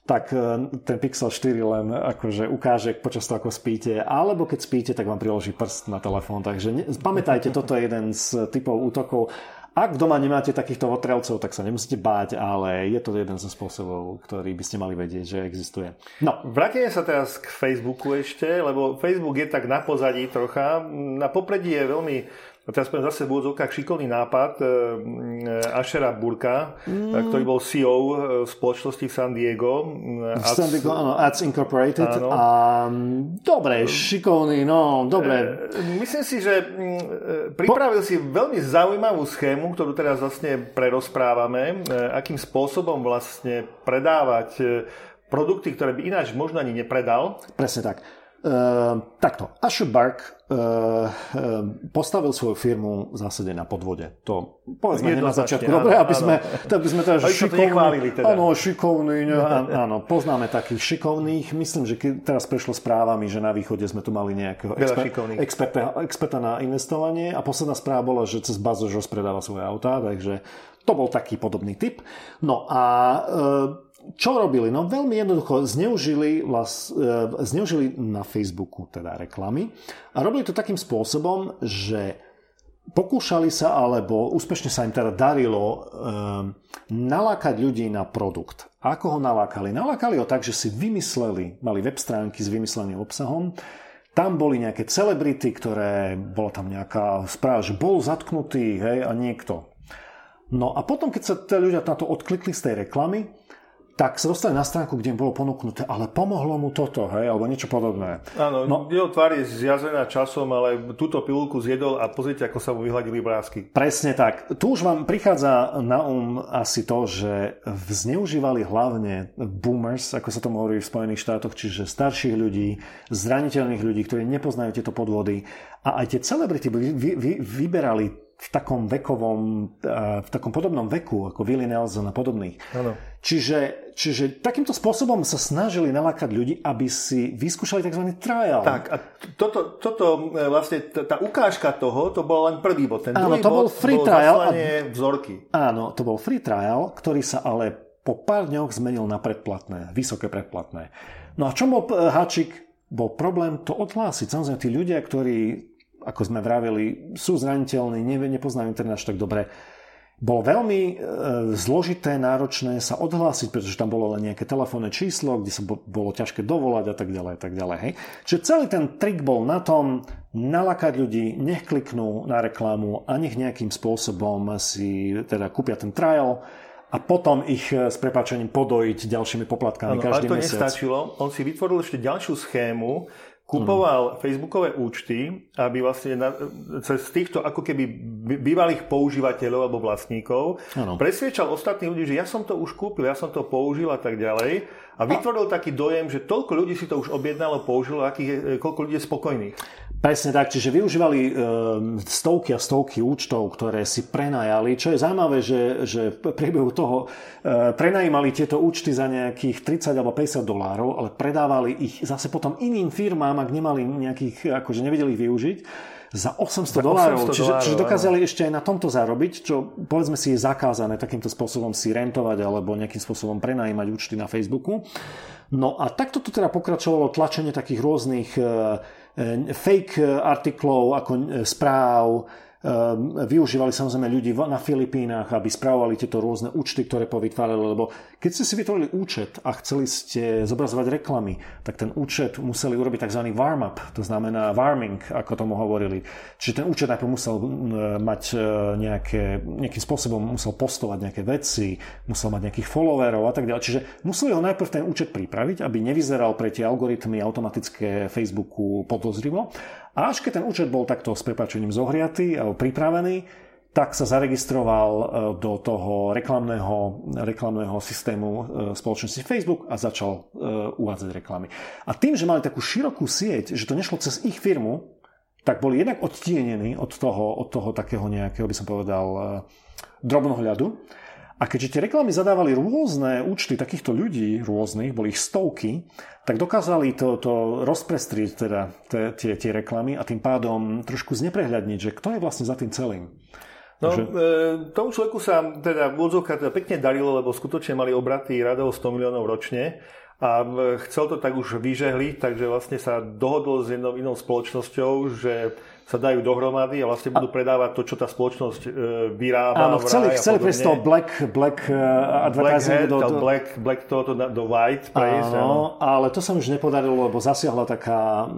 tak e, ten Pixel 4 len akože ukáže počas toho, ako spíte, alebo keď spíte, tak vám priloží prst na telefón. Takže ne, pamätajte, toto je jeden z typov útokov. Ak doma nemáte takýchto otrelcov, tak sa nemusíte báť, ale je to jeden zo spôsobov, ktorý by ste mali vedieť, že existuje. No. Vrátime sa teraz k Facebooku ešte, lebo Facebook je tak na pozadí trocha. Na popredí je veľmi a teraz poviem zase v úvodzovkách šikovný nápad e, Ashera Burka, mm. ktorý bol CEO spoločnosti v San Diego. V San Diego, áno, Ads Incorporated. Áno. A, dobre, šikovný, no, dobre. Myslím si, že pripravil po... si veľmi zaujímavú schému, ktorú teraz vlastne prerozprávame, akým spôsobom vlastne predávať produkty, ktoré by ináč možno ani nepredal. Presne tak. Uh, takto, Asher Bark uh, uh, postavil svoju firmu v zásade na podvode. To povedzme na začiatku. Dobre, aby sme, aby sme teda šikovní. Teda. Áno, šikovní. áno, poznáme takých šikovných. Myslím, že keď teraz prešlo správami, že na východe sme tu mali nejakého exper, experta, experta na investovanie a posledná správa bola, že cez Bazož rozpredáva svoje autá, takže to bol taký podobný typ. No a uh, čo robili? No veľmi jednoducho zneužili, vlast, e, zneužili na Facebooku teda reklamy a robili to takým spôsobom, že pokúšali sa, alebo úspešne sa im teda darilo e, nalákať ľudí na produkt. Ako ho nalákali? Nalákali ho tak, že si vymysleli, mali web stránky s vymysleným obsahom, tam boli nejaké celebrity, ktoré, bola tam nejaká správa, že bol zatknutý, hej, a niekto. No a potom, keď sa tí ľudia na to odklikli z tej reklamy, tak sa dostali na stránku, kde im bolo ponúknuté, ale pomohlo mu toto, hej, alebo niečo podobné. Áno, no, jeho tvár je zjazená časom, ale túto pilulku zjedol a pozrite, ako sa mu vyhľadili brázky. Presne tak. Tu už vám prichádza na um asi to, že zneužívali hlavne boomers, ako sa tomu hovorí v Spojených štátoch, čiže starších ľudí, zraniteľných ľudí, ktorí nepoznajú tieto podvody. A aj tie celebrity vy, vy, vy, vyberali v takom vekovom, v takom podobnom veku ako Willie Nelson a podobných. Ano. Čiže, čiže takýmto spôsobom sa snažili nalákať ľudí, aby si vyskúšali tzv. trial. Tak a toto, toto e, vlastne, tá ukážka toho, to bol len prvý bod. Ten áno, to bol free bol trial. A, vzorky. Áno, to bol free trial, ktorý sa ale po pár dňoch zmenil na predplatné, vysoké predplatné. No a čo bol e, háčik? Bol problém to odhlásiť. Samozrejme, tí ľudia, ktorí ako sme vravili, sú zraniteľní, ne, nepoznajú internet až tak dobre. Bolo veľmi e, zložité, náročné sa odhlásiť, pretože tam bolo len nejaké telefónne číslo, kde sa bo, bolo ťažké dovolať a tak ďalej. A tak ďalej hej. Čiže celý ten trik bol na tom nalakať ľudí, nech kliknú na reklamu a nech nejakým spôsobom si teda kúpia ten trial a potom ich e, s prepačením podojiť ďalšími poplatkami ano, každý ale to mesiac. nestačilo. On si vytvoril ešte ďalšiu schému, kupoval mm. Facebookové účty, aby vlastne na, cez týchto ako keby bývalých používateľov alebo vlastníkov ano. presviečal ostatných ľudí, že ja som to už kúpil, ja som to použil a tak ďalej. A vytvoril taký dojem, že toľko ľudí si to už objednalo, použilo, akých je, koľko ľudí je spokojných. Presne tak, čiže využívali e, stovky a stovky účtov, ktoré si prenajali. Čo je zaujímavé, že, že v priebehu toho e, prenajímali tieto účty za nejakých 30 alebo 50 dolárov, ale predávali ich zase potom iným firmám, ak nemali nejakých, akože nevedeli ich využiť za 800 dolárov. Čiže, čiže dokázali áno. ešte aj na tomto zarobiť, čo povedzme si je zakázané takýmto spôsobom si rentovať alebo nejakým spôsobom prenajímať účty na Facebooku. No a takto to teda pokračovalo tlačenie takých rôznych E, fake artiklov ako e, správ, využívali samozrejme ľudí na Filipínach, aby spravovali tieto rôzne účty, ktoré povytvárali, lebo keď ste si vytvorili účet a chceli ste zobrazovať reklamy, tak ten účet museli urobiť tzv. warm-up, to znamená warming, ako tomu hovorili. Čiže ten účet najprv musel mať e, nejaké, nejakým spôsobom musel postovať nejaké veci, musel mať nejakých followerov a tak ďalej. Čiže museli ho najprv ten účet pripraviť, aby nevyzeral pre tie algoritmy automatické Facebooku podozrivo. A až keď ten účet bol takto s prepačením zohriatý alebo pripravený, tak sa zaregistroval e, do toho reklamného, reklamného systému e, spoločnosti Facebook a začal e, uvádzať reklamy. A tým, že mali takú širokú sieť, že to nešlo cez ich firmu, tak boli jednak odtienení od toho, od toho takého nejakého, by som povedal, drobnohľadu. A keďže tie reklamy zadávali rôzne účty takýchto ľudí, rôznych, boli ich stovky, tak dokázali to, to rozprestrieť teda tie, tie reklamy a tým pádom trošku zneprehľadniť, že kto je vlastne za tým celým. No, že... e, tomu človeku sa teda v teda pekne darilo, lebo skutočne mali obraty radov 100 miliónov ročne a chcel to tak už vyžehliť, takže vlastne sa dohodol s jednou inou spoločnosťou, že sa dajú dohromady a vlastne budú predávať to, čo tá spoločnosť e, vyrába. Áno, chceli, chceli prísť toho black, black uh, advertising black do, do... Black, black to, to, do white prejsť. Áno, áno, ale to sa už nepodarilo, lebo zasiahla taká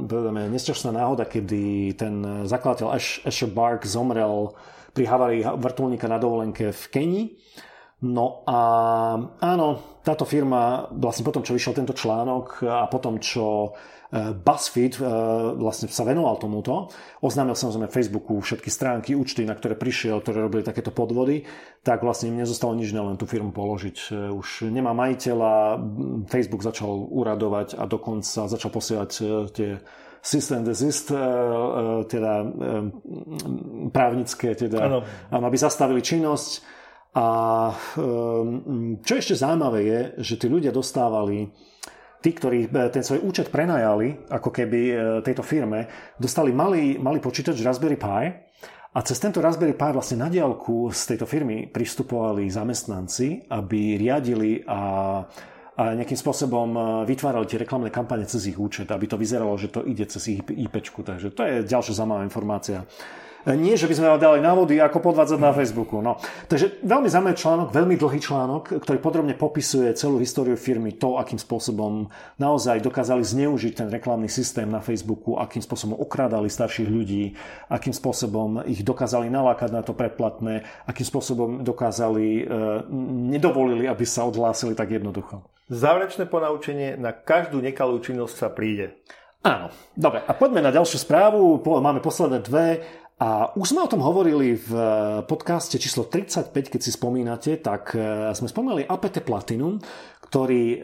nešťastná náhoda, kedy ten zakladateľ Ash, Asher Bark zomrel pri havárii vrtulníka na dovolenke v Kenii. No a áno, táto firma, vlastne potom, čo vyšiel tento článok a potom, čo BuzzFeed eh, vlastne sa venoval tomuto. Oznámil samozrejme Facebooku všetky stránky, účty, na ktoré prišiel, ktoré robili takéto podvody, tak vlastne im nezostalo nič, len tú firmu položiť. Eh, už nemá majiteľa, Facebook začal uradovať a dokonca začal posielať tie system desist, teda právnické, teda, ano. aby zastavili činnosť. A čo ešte zaujímavé je, že tí ľudia dostávali tí, ktorí e, ten svoj účet prenajali, ako keby e, tejto firme, dostali malý, malý počítač Raspberry Pi a cez tento Raspberry Pi vlastne na diálku z tejto firmy pristupovali zamestnanci, aby riadili a a nejakým spôsobom e, vytvárali tie reklamné kampane cez ich účet, aby to vyzeralo, že to ide cez ich IP. Takže to je ďalšia zaujímavá informácia. Nie, že by sme dali návody, ako podvádzať na Facebooku. No. Takže veľmi zaujímavý článok, veľmi dlhý článok, ktorý podrobne popisuje celú históriu firmy, to, akým spôsobom naozaj dokázali zneužiť ten reklamný systém na Facebooku, akým spôsobom okrádali starších ľudí, akým spôsobom ich dokázali nalákať na to predplatné, akým spôsobom dokázali, e, nedovolili, aby sa odhlásili tak jednoducho. Záverečné ponaučenie, na každú nekalú činnosť sa príde. Áno, dobre. A poďme na ďalšiu správu. Máme posledné dve. A už sme o tom hovorili v podcaste číslo 35, keď si spomínate, tak e, sme spomínali APT Platinum, ktorý e,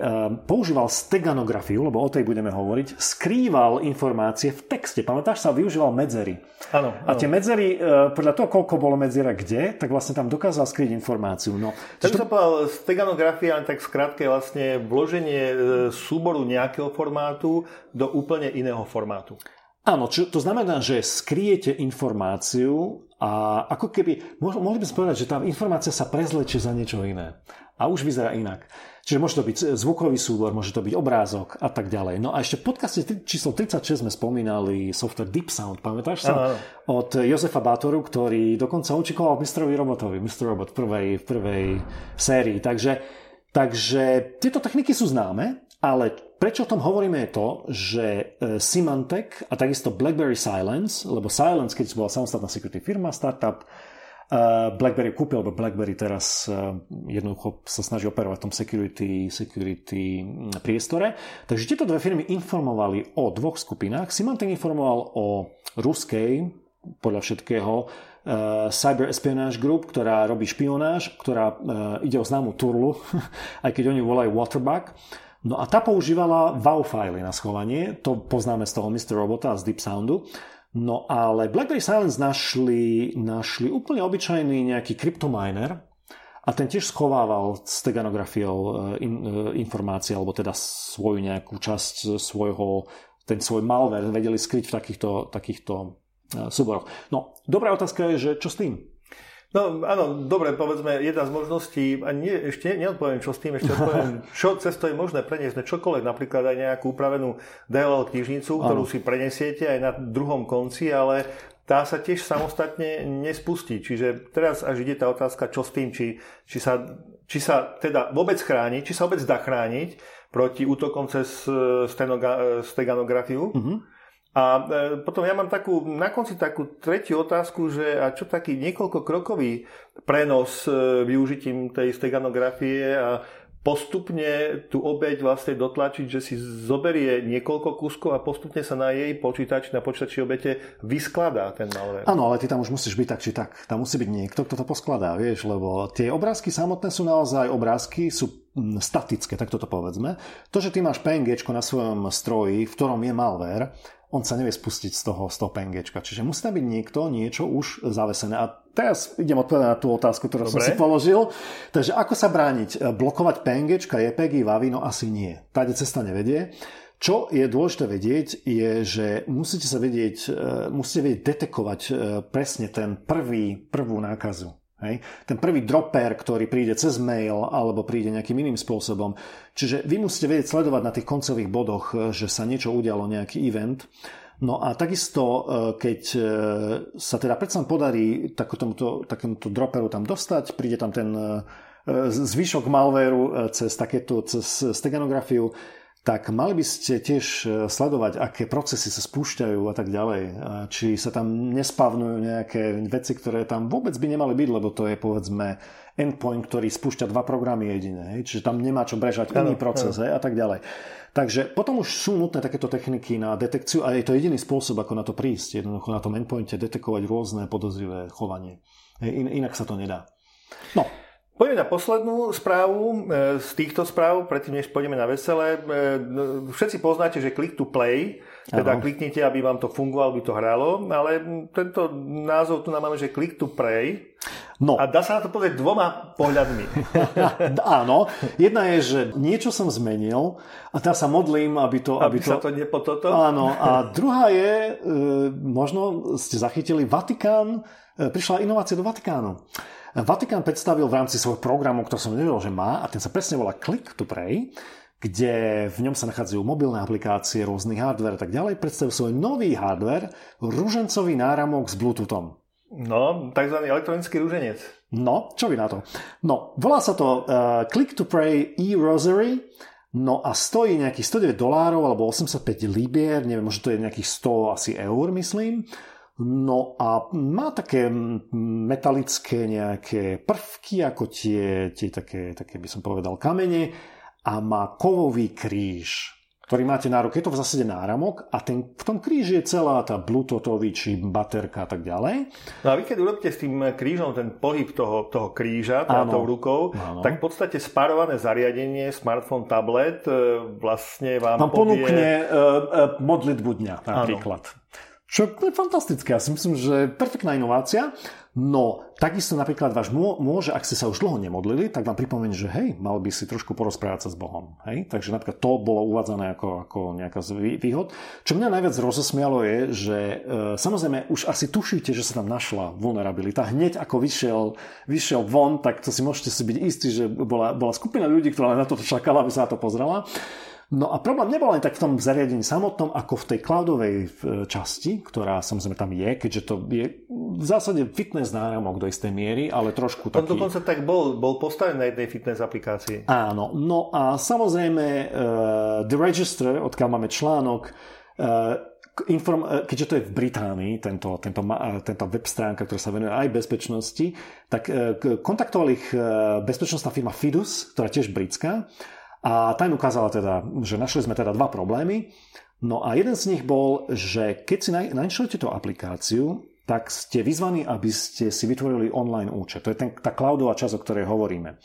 používal steganografiu, lebo o tej budeme hovoriť, skrýval informácie v texte. Pamätáš sa, využíval medzery. Áno, A tie medzery, podľa toho, koľko bolo medzera kde, tak vlastne tam dokázal skryť informáciu. No, tak to... sa povedal, steganografia, tak skrátke vlastne vloženie súboru nejakého formátu do úplne iného formátu. Áno, čo, to znamená, že skryjete informáciu a ako keby, mohli by sme povedať, že tá informácia sa prezlečie za niečo iné. A už vyzerá inak. Čiže môže to byť zvukový súbor, môže to byť obrázok a tak ďalej. No a ešte v podcaste číslo 36 sme spomínali software Deep Sound, pamätáš sa? Ano. Od Josefa Bátoru, ktorý dokonca učikoval Mistrovi Robotovi, Mr. Robot v prvej, v prvej sérii. Takže, takže tieto techniky sú známe, ale prečo o tom hovoríme je to, že e, Symantec a takisto BlackBerry Silence, lebo Silence, keď bola samostatná security firma, startup, e, BlackBerry kúpil, lebo BlackBerry teraz e, jednoducho sa snaží operovať v tom security, security priestore. Takže tieto dve firmy informovali o dvoch skupinách. Symantec informoval o ruskej, podľa všetkého, Cyber Espionage Group, ktorá robí špionáž, ktorá ide o známu turlu, aj keď oni volajú Waterback. No a tá používala WAV fily na schovanie, to poznáme z toho Mr. Robota z Deep Soundu. No ale BlackBerry Silence našli, našli úplne obyčajný nejaký kryptominer a ten tiež schovával s teganografiou e, in, e, informácie, alebo teda svoju nejakú časť svojho, ten svoj malware vedeli skryť v takýchto, takýchto e, súboroch. No, dobrá otázka je, že čo s tým? No áno, dobre, povedzme, jedna z možností, a nie, ešte neodpoviem, čo s tým, ešte odpoviem, čo cez to je možné preniesť čokoľvek, napríklad aj nejakú upravenú DLL knižnicu, ktorú si prenesiete aj na druhom konci, ale tá sa tiež samostatne nespustí. Čiže teraz až ide tá otázka, čo s tým, či, či, sa, či sa teda vôbec chráni, či sa vôbec dá chrániť proti útokom cez stenoga, steganografiu. Mm-hmm a e, potom ja mám takú, na konci takú tretiu otázku, že a čo taký niekoľkokrokový prenos e, využitím tej steganografie a postupne tú obeď vlastne dotlačiť, že si zoberie niekoľko kúskov a postupne sa na jej počítač, na počítači obete vyskladá ten malware. Áno, ale ty tam už musíš byť tak či tak. Tam musí byť niekto, kto to poskladá, vieš, lebo tie obrázky samotné sú naozaj obrázky, sú statické, tak toto povedzme. To, že ty máš PNG na svojom stroji, v ktorom je malware, on sa nevie spustiť z toho, z toho PNGčka. Čiže musí tam byť niekto, niečo už zavesené. A teraz idem odpovedať na tú otázku, ktorú Dobre. som si položil. Takže ako sa brániť? Blokovať PNGčka, JPG, VAVI? No asi nie. Táde cesta nevedie. Čo je dôležité vedieť, je, že musíte sa vedieť, e, musíte vedieť detekovať e, presne ten prvý, prvú nákazu. Hej? Ten prvý dropper, ktorý príde cez mail alebo príde nejakým iným spôsobom. Čiže vy musíte vedieť sledovať na tých koncových bodoch, e, že sa niečo udialo, nejaký event. No a takisto, keď sa teda predsa podarí takémuto, takémuto droperu tam dostať, príde tam ten zvyšok malvéru cez takéto, cez steganografiu, tak mali by ste tiež e, sledovať, aké procesy sa spúšťajú a tak ďalej. Či sa tam nespavnujú nejaké veci, ktoré tam vôbec by nemali byť, lebo to je povedzme endpoint, ktorý spúšťa dva programy jedine. Čiže tam nemá čo brežať iný proces a tak ďalej. Takže potom už sú nutné takéto techniky na detekciu a je to jediný spôsob, ako na to prísť. Jednoducho na tom endpointe detekovať rôzne podozrivé chovanie. Inak sa to nedá. No, Poďme na poslednú správu e, z týchto správ, predtým než pôjdeme na veselé. E, no, všetci poznáte, že click to play, teda ano. kliknite, aby vám to fungovalo, aby to hralo, ale tento názov tu nám máme, že click to play. No. A dá sa na to pozrieť dvoma pohľadmi. Áno. Jedna je, že niečo som zmenil a teraz sa modlím, aby to... Aby, aby to... sa to nepo toto? Áno. A druhá je, e, možno ste zachytili, Vatikán, prišla inovácia do Vatikánu. Vatikán predstavil v rámci svojho programu, ktorý som nevedel, že má, a ten sa presne volá Click to Pray, kde v ňom sa nachádzajú mobilné aplikácie, rôzny hardware a tak ďalej, predstavil svoj nový hardware, ružencový náramok s Bluetoothom. No, tzv. elektronický ruženec. No, čo vy na to? No, volá sa to uh, Click to Pray e-Rosary, no a stojí nejakých 109 dolárov alebo 85 libier, neviem, možno to je nejakých 100 asi eur, myslím. No a má také metalické nejaké prvky, ako tie, tie také, také by som povedal kamene a má kovový kríž, ktorý máte na ruke. Je to v zásade náramok a ten, v tom kríži je celá tá bluetoothový či baterka a tak ďalej. No a vy keď urobíte s tým krížom ten pohyb toho, toho kríža, teda tou rukou, áno. tak v podstate spárované zariadenie, smartphone, tablet e, vlastne vám, vám povie... ponúkne uh, uh, modlitbu dňa napríklad. Áno. Čo je fantastické. Ja si myslím, že perfektná inovácia. No, takisto napríklad váš môže, ak ste sa už dlho nemodlili, tak vám pripomenie, že hej, mal by si trošku porozprávať sa s Bohom. Hej? Takže napríklad to bolo uvádzané ako, ako nejaká z výhod. Čo mňa najviac rozosmialo je, že e, samozrejme už asi tušíte, že sa tam našla vulnerabilita. Hneď ako vyšiel, vyšiel von, tak to si môžete si byť istí, že bola, bola skupina ľudí, ktorá na to čakala, aby sa na to pozrela. No a problém nebol len tak v tom zariadení samotnom, ako v tej cloudovej e, časti, ktorá samozrejme tam je, keďže to je v zásade fitness náramok do istej miery, ale trošku taký... On dokonca tak bol, bol postavený na jednej fitness aplikácii. Áno, no a samozrejme uh, The Register, odkiaľ máme článok, uh, inform, keďže to je v Británii, tento, tento, tento web stránka, ktorá sa venuje aj bezpečnosti, tak kontaktoval ich bezpečnostná firma Fidus, ktorá tiež britská, a tá im ukázala teda, že našli sme teda dva problémy. No a jeden z nich bol, že keď si nainštalujete tú aplikáciu, tak ste vyzvaní, aby ste si vytvorili online účet. To je ten, tá cloudová časť, o ktorej hovoríme.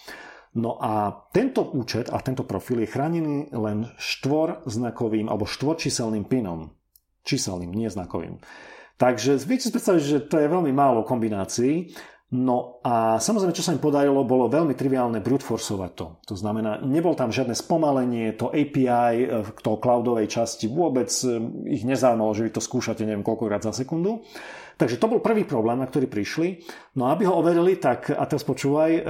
No a tento účet a tento profil je chránený len štvorznakovým alebo štvorčíselným pinom. Číselným, nie znakovým. Takže viete si predstaviť, že to je veľmi málo kombinácií. No a samozrejme, čo sa im podarilo, bolo veľmi triviálne brute forceovať to. To znamená, nebol tam žiadne spomalenie, to API v eh, toho cloudovej časti vôbec eh, ich nezaujímalo, že vy to skúšate neviem koľkokrát za sekundu. Takže to bol prvý problém, na ktorý prišli. No a aby ho overili, tak, a teraz počúvaj, e,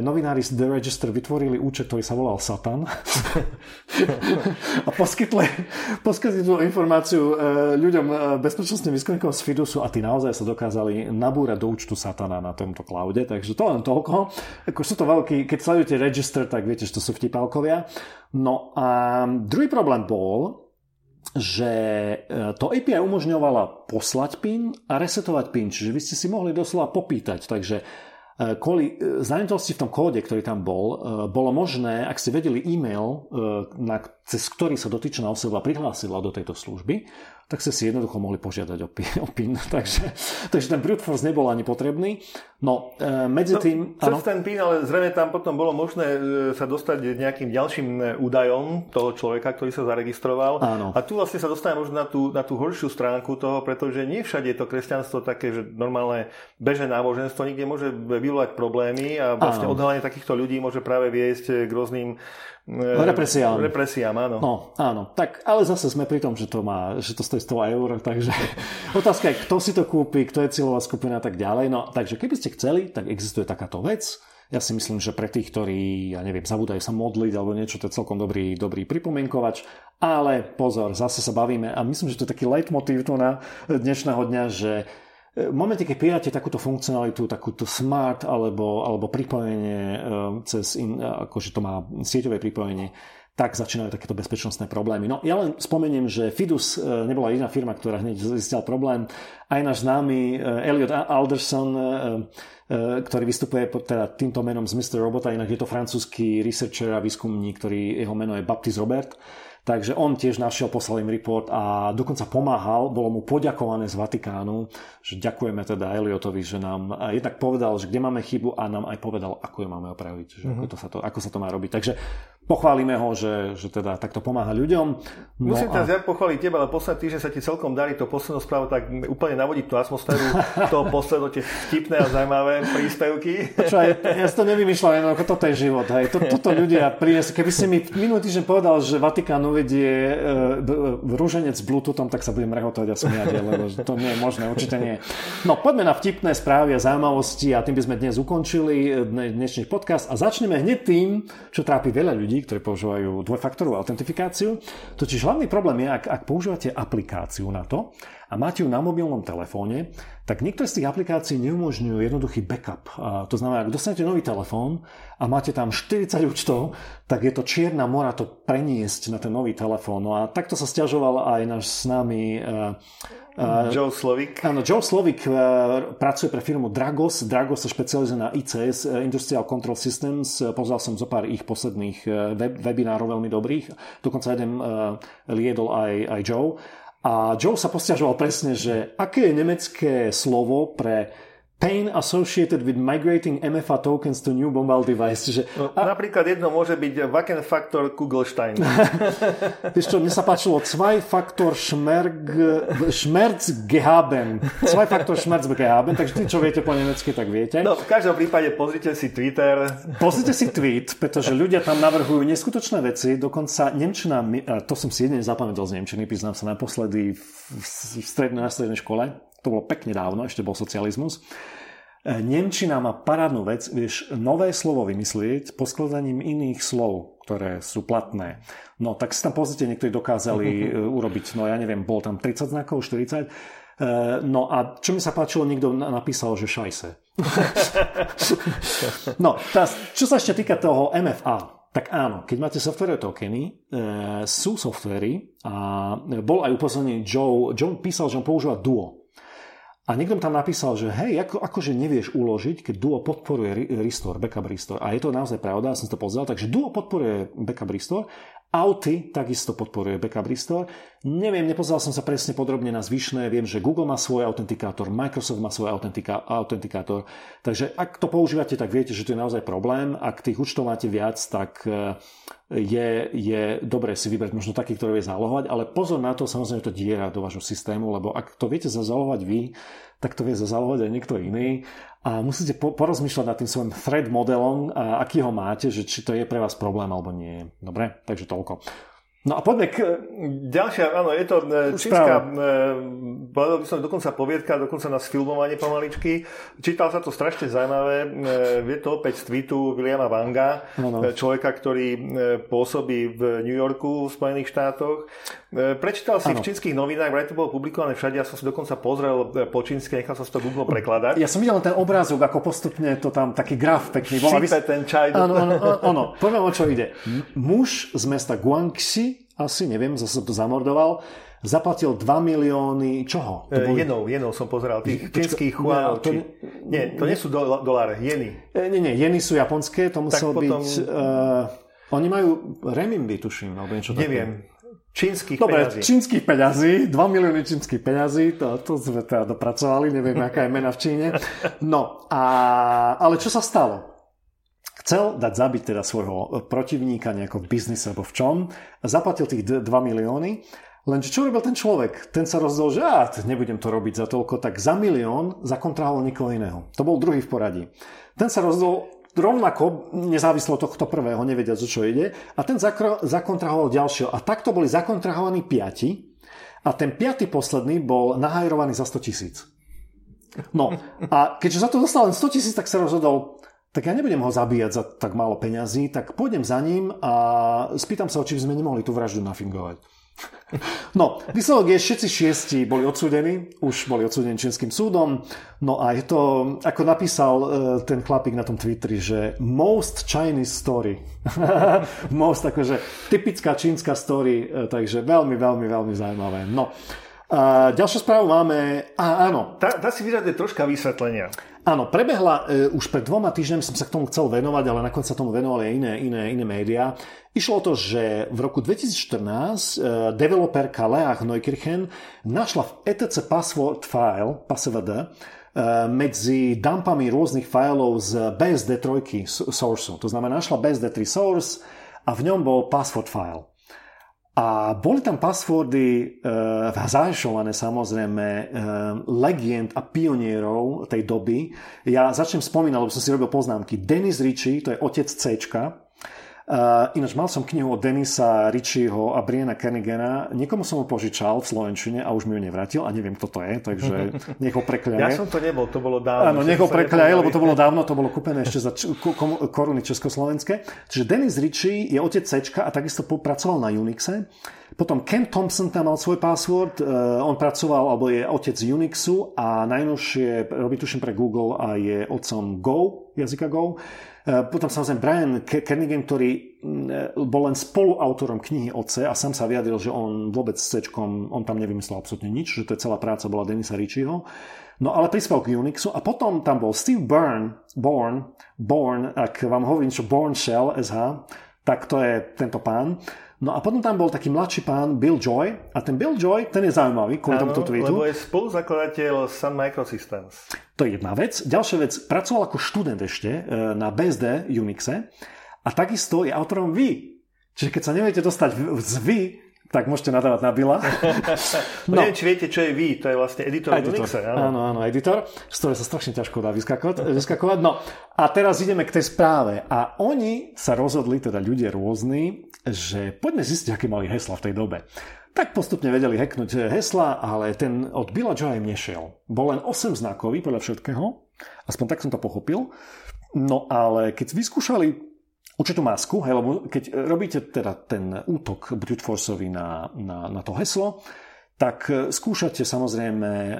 novinári z The Register vytvorili účet, ktorý sa volal Satan a poskytli, poskytli tú informáciu e, ľuďom, e, bezpečnostným výskumníkom z Fidusu a tí naozaj sa dokázali nabúrať do účtu Satana na tomto cloude, takže to len toľko. Ako sú to veľký, keď sledujete Register, tak viete, že to sú vtipálkovia. No a druhý problém bol, že e, to API umožňovala poslať PIN a resetovať PIN, čiže vy ste si mohli doslova popýtať. Takže e, kvôli e, zraniteľnosti v tom kóde, ktorý tam bol, bolo možné, ak ste vedeli e-mail, cez ktorý sa dotyčná osoba prihlásila do tejto služby, tak ste si jednoducho mohli požiadať o PIN. O PIN. takže, takže ten brute force nebol ani potrebný. No, e, medzi no, tým... Cez ten PIN, ale zrejme tam potom bolo možné e, sa dostať nejakým ďalším e, údajom toho človeka, ktorý sa zaregistroval. Áno. A tu vlastne sa dostane možno na tú, na tú horšiu stránku toho, pretože nie všade je to kresťanstvo také, že normálne bežné náboženstvo niekde môže vyvolať problémy a vlastne odhalenie takýchto ľudí môže práve viesť k rôznym represiám. Represiám, áno. No, áno. Tak, ale zase sme pri tom, že to, má, že to stojí 100 eur, takže otázka je, kto si to kúpi, kto je cieľová skupina a tak ďalej. No, takže keby ste chceli, tak existuje takáto vec. Ja si myslím, že pre tých, ktorí, ja neviem, zabúdajú sa modliť alebo niečo, to je celkom dobrý, dobrý pripomienkovač. Ale pozor, zase sa bavíme a myslím, že to je taký leitmotív tu na dnešného dňa, že v momente, keď pridáte takúto funkcionalitu, takúto smart alebo, alebo pripojenie eh, cez, in, akože to má sieťové pripojenie, tak začínajú takéto bezpečnostné problémy. No ja len spomeniem, že Fidus nebola jediná firma, ktorá hneď zistila problém. Aj náš známy Elliot Alderson, ktorý vystupuje pod teda týmto menom z Mr. Robota, inak je to francúzsky researcher a výskumník, ktorý jeho meno je Baptiste Robert Takže on tiež našiel, poslal im report a dokonca pomáhal, bolo mu poďakované z Vatikánu, že ďakujeme teda Eliotovi, že nám jednak povedal, že kde máme chybu a nám aj povedal, ako ju máme opraviť, že mm-hmm. ako, to sa to, ako sa to má robiť. Takže pochválime ho, že, že teda takto pomáha ľuďom. No Musím teraz a... ja pochváliť teba, ale posledný týždeň sa ti celkom darí to poslednú správu tak úplne navodiť tú atmosféru toho posledného, tie vtipné a zaujímavé príspevky. Počúvaj, ja si to nevymýšľam, ako toto je život. Hej. Toto ľudia priniesli. Keby si mi minulý týždeň povedal, že Vatikán uvedie uh, rúženec s Bluetoothom, tak sa budem rehotovať a smiať, lebo to nie je možné, určite nie. No poďme na vtipné správy a zaujímavosti a tým by sme dnes ukončili e, dnešný podcast a začneme hneď tým, čo trápi veľa ľudí ľudí, ktorí používajú dvojfaktorovú autentifikáciu. Totiž hlavný problém je, ak, ak používate aplikáciu na to a máte ju na mobilnom telefóne, tak niektoré z tých aplikácií neumožňujú jednoduchý backup. A to znamená, ak dostanete nový telefón a máte tam 40 účtov, tak je to čierna mora to preniesť na ten nový telefón. No a takto sa stiažoval aj náš s nami uh, Uh, Joe Slovik. Áno, Joe Slovik uh, pracuje pre firmu Dragos. Dragos sa špecializuje na ICS, uh, Industrial Control Systems. Pozval som zo pár ich posledných web, webinárov veľmi dobrých. Dokonca jeden liedol aj, aj Joe. A Joe sa posťažoval presne, že aké je nemecké slovo pre pain associated with migrating MFA tokens to new mobile device. Čiže, no, a... Napríklad jedno môže byť Wacken Factor Kugelstein. Vieš čo, mne sa páčilo Zwei Faktor Schmerg, Schmerzgehaben. Zwei Faktor Schmerzgehaben, takže tí, čo viete po nemecky, tak viete. No, v každom prípade pozrite si Twitter. Pozrite si tweet, pretože ľudia tam navrhujú neskutočné veci, dokonca Nemčina, to som si jedine zapamätal z Nemčiny, priznám sa naposledy v, v strednej, na strednej škole, to bolo pekne dávno, ešte bol socializmus. E, Nemčina má parádnu vec, vieš nové slovo vymyslieť poskladaním iných slov, ktoré sú platné. No tak si tam pozrite, niektorí dokázali uh-huh. urobiť, no ja neviem, bol tam 30 znakov, 40. E, no a čo mi sa páčilo, niekto napísal, že šajse. no, teraz, čo sa ešte týka toho MFA, tak áno, keď máte software tokeny, e, sú softvery a bol aj upozornený Joe, Joe písal, že on používa Duo. A niekto tam napísal, že hej, ako, akože nevieš uložiť, keď Duo podporuje restore, backup restore. A je to naozaj pravda, ja som to pozrel. Takže Duo podporuje backup restore, Auty takisto podporuje backup restore. Neviem, nepozeral som sa presne podrobne na zvyšné. Viem, že Google má svoj autentikátor, Microsoft má svoj autentikátor. Takže ak to používate, tak viete, že to je naozaj problém. Ak tých účtov máte viac, tak e, je, je dobré si vybrať možno taký, ktorý vie zálohovať, ale pozor na to, samozrejme to diera do vášho systému, lebo ak to viete zazálohovať vy, tak to vie zazálohovať aj niekto iný a musíte porozmýšľať nad tým svojim thread modelom, a aký ho máte, že či to je pre vás problém alebo nie. Dobre, takže toľko. No a poďme k... Ďalšia, áno, je to e, čínska, e, povedal by som dokonca poviedka, dokonca na sfilmovanie pomaličky. Čítal sa to strašne zaujímavé. E, je to opäť z tweetu Williama Wanga, no, no. človeka, ktorý pôsobí v New Yorku v Spojených štátoch. Prečítal si ano. v čínskych novinách, vraj to bolo publikované všade, ja som si dokonca pozrel po čínsky, nechal som si to Google prekladať. Ja som videl ten obrázok, ako postupne to tam, taký graf pekný. Sype ten čaj. Áno, áno, áno. Poviem, o čo ide. Muž z mesta Guangxi asi, neviem, zase to zamordoval, zaplatil 2 milióny čoho? To boli... Jenov, jenov som pozeral, tých čínskych chuanov. To... Či... Nie, to nie sú do, doláre, jeny. E, nie, nie, jeny sú japonské, to muselo potom... byť... Uh, oni majú renminbi, tuším, alebo niečo také. Neviem. Čínskych Dobre, peňazí. čínskych peňazí, 2 milióny čínskych peňazí, to, to sme teda dopracovali, neviem, aká je mena v Číne. No, a, ale čo sa stalo? chcel dať zabiť teda svojho protivníka nejako v biznise alebo v čom, zaplatil tých 2 milióny, lenže čo robil ten človek? Ten sa rozhodol, že á, nebudem to robiť za toľko, tak za milión zakontrahol nikoho iného. To bol druhý v poradí. Ten sa rozhodol rovnako, nezávislo tohto prvého, nevedia, čo ide. A ten zakontrahoval ďalšieho. A takto boli zakontrahovaní piati. A ten piatý posledný bol nahajrovaný za 100 tisíc. No a keďže za to dostal len 100 tisíc, tak sa rozhodol, tak ja nebudem ho zabíjať za tak málo peňazí, tak pôjdem za ním a spýtam sa, či by sme nemohli tú vraždu nafingovať. No, výsledok je, všetci šiesti boli odsúdení, už boli odsúdení čínskym súdom, no a je to, ako napísal uh, ten chlapík na tom Twitteri, že most Chinese story. most, akože typická čínska story, uh, takže veľmi, veľmi, veľmi zaujímavé. No, a ďalšiu správu máme... A, áno. Dá, dá si vyžadať troška vysvetlenia. Áno, prebehla, e, už pred dvoma týždňami som sa k tomu chcel venovať, ale nakoniec sa tomu venovali aj iné, iné, iné médiá. Išlo o to, že v roku 2014 e, developerka Lea Neukirchen našla v etc password file, password, e, medzi dumpami rôznych fajlov z BSD3 source. To znamená, našla BSD3 source a v ňom bol password file. A boli tam passwordy e, zahešované samozrejme e, legend a pionierov tej doby. Ja začnem spomínať, lebo som si robil poznámky. Dennis Ritchie, to je otec C, Uh, ináč mal som knihu od Denisa Ritchieho a Briana Kernigana. Niekomu som ho požičal v Slovenčine a už mi ju nevrátil a neviem, kto to je, takže nech ho prekľaje. Ja som to nebol, to bolo dávno. Áno, nech ho prekľaje, lebo to bolo dávno, to bolo kúpené ešte za koruny československé. Čiže Denis Ritchie je otec C a takisto pracoval na Unixe. Potom Ken Thompson tam mal svoj password, uh, on pracoval, alebo je otec Unixu a najnovšie robí tuším pre Google a je otcom Go, jazyka Go. Eh, potom samozrejme Brian Kernigan, ktorý mm, bol len spoluautorom knihy o C a sám sa vyjadril, že on vôbec s C, on tam nevymyslel absolútne nič, že to je celá práca bola Denisa Ritchieho. No ale prispel k Unixu a potom tam bol Steve Byrne, Born, Born, ak vám hovorím, čo Born Shell SH, tak to je tento pán. No a potom tam bol taký mladší pán Bill Joy a ten Bill Joy, ten je zaujímavý kvôli tomuto tweetu. lebo je spoluzakladateľ Sun Microsystems. To je jedna vec. Ďalšia vec, pracoval ako študent ešte e, na BSD Unixe a takisto je autorom Vy. Čiže keď sa neviete dostať z Vy, tak môžete nadávať na Billa. no. Neviem, či viete, čo je Vy, to je vlastne editor, editor. Unixe. Áno. áno, áno, editor, z ktorého sa strašne ťažko dá vyskakovať. No a teraz ideme k tej správe. A oni sa rozhodli, teda ľudia rôzni, že poďme zistiť, aké mali hesla v tej dobe. Tak postupne vedeli hacknúť hesla, ale ten od Billa Joa im nešiel. Bol len 8 znakový podľa všetkého, aspoň tak som to pochopil. No ale keď vyskúšali určitú masku, hej, lebo keď robíte teda ten útok brute forceový na, na, na to heslo, tak e, skúšate samozrejme e,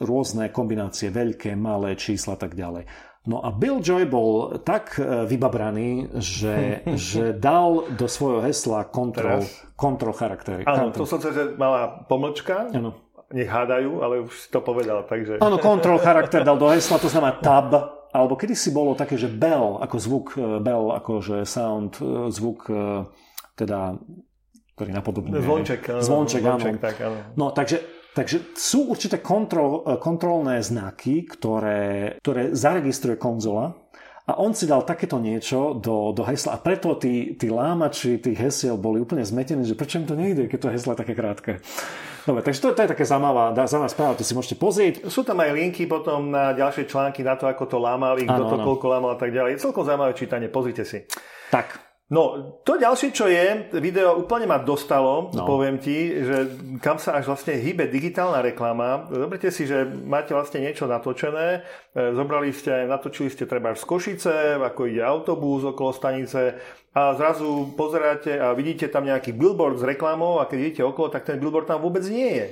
rôzne kombinácie, veľké, malé čísla a tak ďalej. No a Bill Joy bol tak e, vybabraný, že, že dal do svojho hesla kontrol, kontrol charaktery. Áno, to som sa, že mala pomlčka. Áno. Nech hádajú, ale už si to povedal. Takže... Áno, kontrol charakter dal do hesla, to znamená tab alebo kedy si bolo také, že bell ako zvuk, e, bell ako že sound, e, zvuk e, teda, ktorý napodobňuje. Zvonček. Zvonček, áno. Zvonček, tak, áno. No, takže, takže sú určité kontrol, kontrolné znaky, ktoré, ktoré zaregistruje konzola a on si dal takéto niečo do, do hesla a preto tí, tí lámači tých hesiel boli úplne zmetení, že prečo im to nejde, keď to heslo je také krátke. Dobre, takže to, to je také zaujímavá, zaujímavá správa, to si môžete pozrieť. Sú tam aj linky potom na ďalšie články na to, ako to lámali, kto to koľko lámal a tak ďalej. Je celkom zaujímavé čítanie, pozrite si. Tak, No, to ďalšie, čo je, video úplne ma dostalo, no. poviem ti, že kam sa až vlastne hýbe digitálna reklama. Zoberte si, že máte vlastne niečo natočené, e, zobrali ste, natočili ste treba z Košice, ako ide autobus okolo stanice a zrazu pozeráte a vidíte tam nejaký billboard s reklamou a keď idete okolo, tak ten billboard tam vôbec nie je.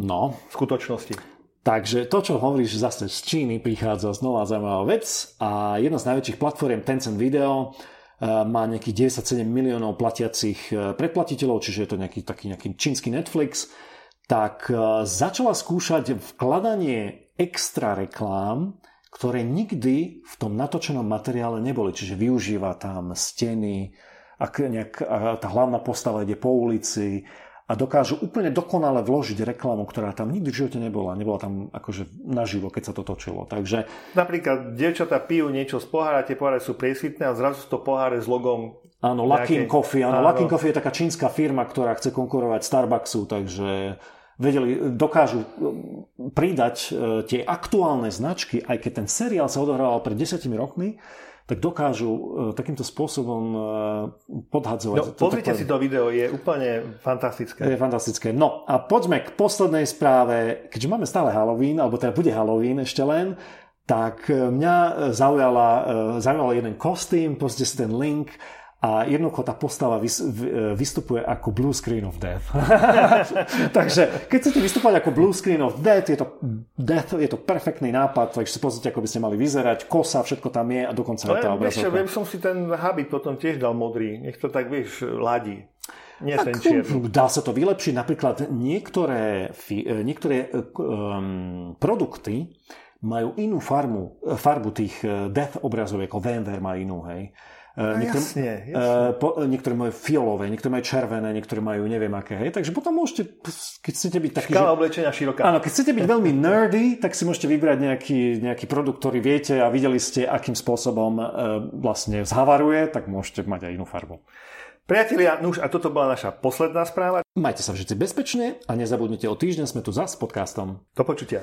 No. V skutočnosti. Takže to, čo hovoríš, zase z Číny prichádza znova zaujímavá vec a jedna z najväčších platform Tencent Video má nejakých 97 miliónov platiacich e, predplatiteľov, čiže je to nejaký taký nejaký čínsky Netflix, tak e, začala skúšať vkladanie extra reklám, ktoré nikdy v tom natočenom materiále neboli. Čiže využíva tam steny, ak nejak, tá hlavná postava ide po ulici, a dokážu úplne dokonale vložiť reklamu, ktorá tam nikdy v živote nebola. Nebola tam akože naživo, keď sa to točilo. Takže... Napríklad, dievčatá pijú niečo z pohára, tie poháre sú presvitné a zrazu to poháre s logom Áno, Luckin nejaké... Coffee. Áno, áno. Luckin Coffee je taká čínska firma, ktorá chce konkurovať Starbucksu, takže vedeli, dokážu um, pridať uh, tie aktuálne značky, aj keď ten seriál sa odohrával pred desiatimi rokmi, tak dokážu uh, takýmto spôsobom uh, podhadzovať. No, pozrite si to video, je úplne fantastické. Je fantastické. No a poďme k poslednej správe. Keďže máme stále Halloween, alebo teda bude Halloween ešte len, tak mňa zaujala, zaujala jeden kostým, pozrite si ten link a jednoducho tá postava vystupuje ako Blue Screen of Death. takže keď chcete vystupovať ako Blue Screen of Death, je to, death, je to perfektný nápad, takže si pozrite, ako by ste mali vyzerať, kosa, všetko tam je a dokonca no, tá obrazovka. Vieš, som si ten habit potom tiež dal modrý, nech to tak, vieš, ladí. Nie tak, ten čierny. Dá sa to vylepšiť. Napríklad niektoré, niektoré um, produkty majú inú farmu, farbu tých death obrazoviek, VMware má inú, hej. No, niektoré, jasne, jasne. Po, niektoré majú fialové, niektoré majú červené, niektoré majú neviem aké. Hej. Takže potom môžete, keď chcete byť taký... Škála že, oblečenia široká. Áno, keď chcete byť veľmi nerdy, tak si môžete vybrať nejaký, nejaký produkt, ktorý viete a videli ste, akým spôsobom e, vlastne zhavaruje, tak môžete mať aj inú farbu. Priatelia, nuž a toto bola naša posledná správa. Majte sa všetci bezpečne a nezabudnite o týždeň sme tu zas s podcastom. Do počutia.